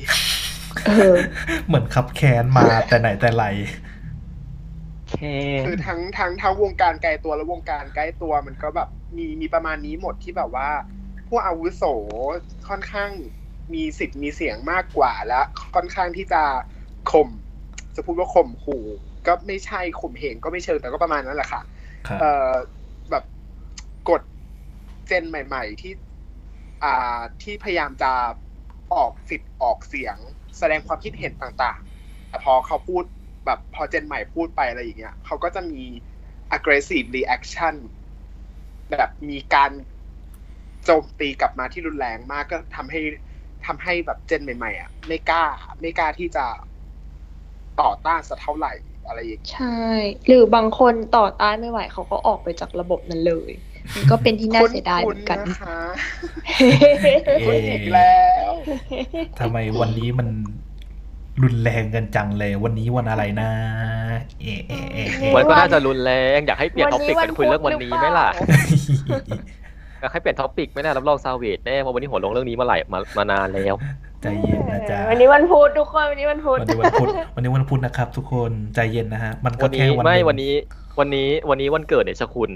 S2: เออ
S1: เหมือนขับแค้นมาแต่ไหนแต่ไร
S4: แค่
S3: คือทั้งทั้งทั้งวงการไกลตัวและวงการใกล้ตัวมันก็แบบมีมีประมาณนี้หมดที่แบบว่า ผู้อาวุโสค่อนข้างมีสิทธิ์มีเสียงมากกว่าและค่อนข้างที่จะข่มจะพูดว่าข่มขู่ก็ไม่ใช่ข่มเหงก็ไม่เชิงแต่ก็ประมาณนั้นแหละค่ะ
S1: ครับ
S3: เอ่อแบบกดเจนใหม่ ๆ ที่ อ่าที่พยายามจะออกสิทธิ์ออกเสียง แสดงความคิดเห็นต่างๆ แต่พอเขาพูดแบบพอเจนใหม่พูดไปอะไรอย่างเงี้ยเขาก็จะมี aggressive reaction แบบมีการโจมตีกลับมาที่รุนแรงมากก็ทำให้ทำให้แบบเจนใหม่ๆอะไม่กล้า ไม่กล้าที่จะต่อต้านสักเท่าไหร่อะไรอย่างเงี้ย
S2: ใช่ หรือบางคนต่อต้านไม่ไหวเขาก็ออกไปจากระบบนั้นเลย มันก็เป็นที่น่าเสียดายเหมือนกัน
S3: คุ้ๆนะคะ
S1: เอ๊ะ
S3: คุณอีกแล้ว
S1: ทำไมวันนี้มันรุนแรงกันจังเลย วันนี้วันอะไรนะ เอะเอะเอะเอะ
S4: มันก็น่าจะรุนแรงอยากให้เปลี่ยนท็อปิกกันคุยเรื่องวันนี้ไหมล่ะ
S2: หรือเป
S4: อยากให้เปลี่ยนท็อปิกไหมล่ะรับรองซาเวดแน่เพราะวันนี้หัวลงเรื่องนี้มาหลายมามานานแล้ว
S1: ใจเย็นนะจ๊ะ
S2: วันนี้วันพุธทุกคนวันนี้วันพุธ
S1: วันนี้วันพุธวันนี้วันพุธนะครับ ทุกคนใจเย็นนะฮะมันก็
S4: วัน
S1: แค่
S4: นี้
S1: วัน
S4: ไม่
S1: หง
S4: วันนี้ วันนี้วันนี้วันเกิดเดชคุณ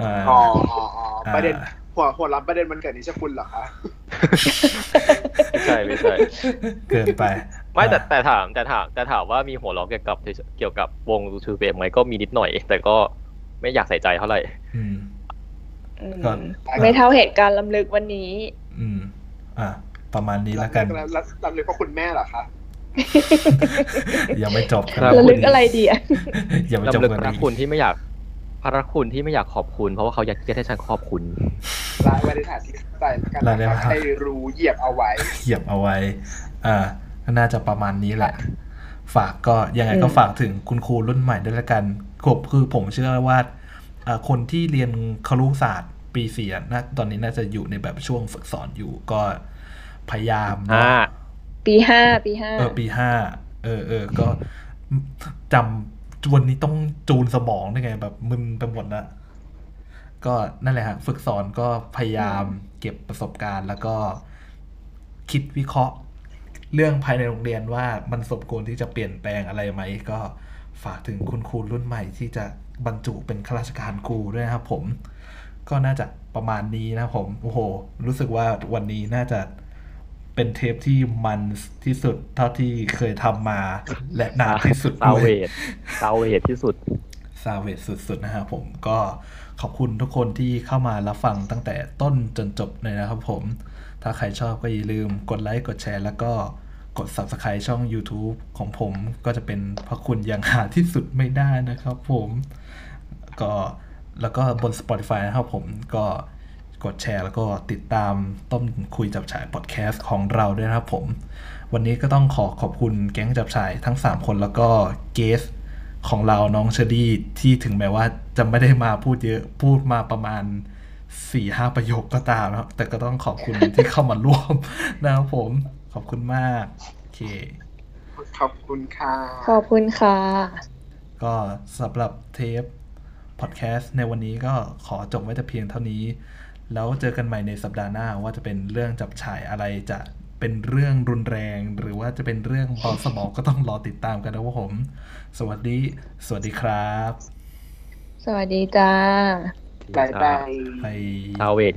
S1: อ่า
S3: อ๋ออ๋ออ๋อ
S1: อ่า
S3: ประเด็นหัวหัวรับประเด็นมันเกิดนิชคุณเหรอคะ
S4: ไม่ใช่ไม่ใช่
S1: เกินไป
S4: ไม่แต่
S1: อ่า
S4: แต่ถามแต่ถามแต่ถามว่ามีหัวเราะเกี่ยวกับเกี่ยวกับวงทูเบมไหมก็มีนิดหน่อย แต่ก็ไม่อยากใส่ใจเท่าไหร่
S1: อืม
S2: อืม
S1: ก่อน
S2: ไม่เท่าเหตุการณ์ลำลึกวันนี้
S1: อืม อะประมาณนี้แล้วกัน
S3: แล้วแล้วลำลึกว่าคุณแม่เหรอคะ
S1: ยังไม่จบกัน
S4: ครับ
S2: ระลึกอะไรดีอะ
S1: ยังไม่จบ
S4: ลำลึก
S1: กัน
S4: พระคุณที่ไม่อยากพระคุณที่ไม่อยากขอบคุณ เพราะว่าเขาอยากจะให้ฉันขอบคุณ
S3: และวันนี้ฐานที่ใจแล้วกันนะครับให้รู้เหยียบเอาไว้
S1: เหยียบเอาไว้อ่าก็น่าจะประมาณนี้แหละ ฝากก็ยังไงก็
S2: อืม
S1: ฝากถึงคุณครูรุ่นใหม่ด้วยละกันผมคือผมเชื่อว่าอ่าคนที่เรียนครุศาสตร์ปีสี่อะนะตอนนี้น่าจะอยู่ในแบบช่วงฝึกสอนอยู่ก็พยายามเนอะ
S4: อ่า
S2: ปีห้าปีห้า
S1: เออปีห้าเออเออก็จำวันนี้ต้องจูนสมองได้ไง แบบมึนไปหมดละก็นั่นแหละฮะฝึกสอนก็พยายามเก็บประสบการณ์ แล้วก็คิดวิเคราะห์ เรื่องภายในโรงเรียนว่ามันสมควรที่จะเปลี่ยนแปลงอะไรไหม ก็ฝากถึงคุณครูรุ่นใหม่ที่จะบรรจุเป็นข้าราชการครูด้วยนะครับผม ก็น่าจะประมาณนี้นะครับผม โอ้โห รู้สึกว่าวันนี้น่าจะ เป็นเทปที่มันที่สุดเท่าที่เคยทำมา และนานที่สุด
S4: ซา
S1: ด้ว
S4: เวยดซาเวดที่สุด
S1: ซาเวสสุดๆนะครับผมก็ขอบคุณทุกคนที่เข้ามารับฟังตั้งแต่ต้นจนจบเลยนะครับผม ถ้าใครชอบก็อย่าลืมกดไลค์กดแชร์แล้วก็กด Subscribe ช่อง YouTube ของผมก็จะเป็นพระคุณอย่างหาที่สุดไม่ได้นะครับผม ก็แล้วก็บน Spotify นะครับผมก็ กดแชร์ แล้วก็ติดตามต้มคุยจับฉายพอดแคสต์ของเราด้วยนะครับผม วันนี้ก็ต้องขอขอบคุณแก๊งจับฉายทั้ง 3 คนแล้วก็เกสของเราน้องเชอรี่ที่ถึงแม้ว่าจะไม่ได้มาพูดเยอะพูดมาประมาณสี่ห้าประโยคก็ตามนะครับแต่ก็ต้องขอบคุณที่เข้ามาร่วมนะครับผม ขอบคุณมากโอเค
S3: ขอบคุณค่ะ
S2: ขอบคุณค่ะ
S1: ก็สำหรับเทปพอดแคสต์ในวันนี้ก็ขอจบไว้แต่เพียงเท่านี้ แล้วเจอกันใหม่ในสัปดาห์หน้าว่าจะเป็นเรื่องจับฉายอะไรจะเป็นเรื่องรุนแรง หรือว่าจะเป็นเรื่องเบาสมองก็ต้องรอติดตามกันนะครับผม สวัสดี สวัสดีครับ
S2: สวัสดีจ้า
S3: บายบาย
S1: ไป
S4: ซาเวด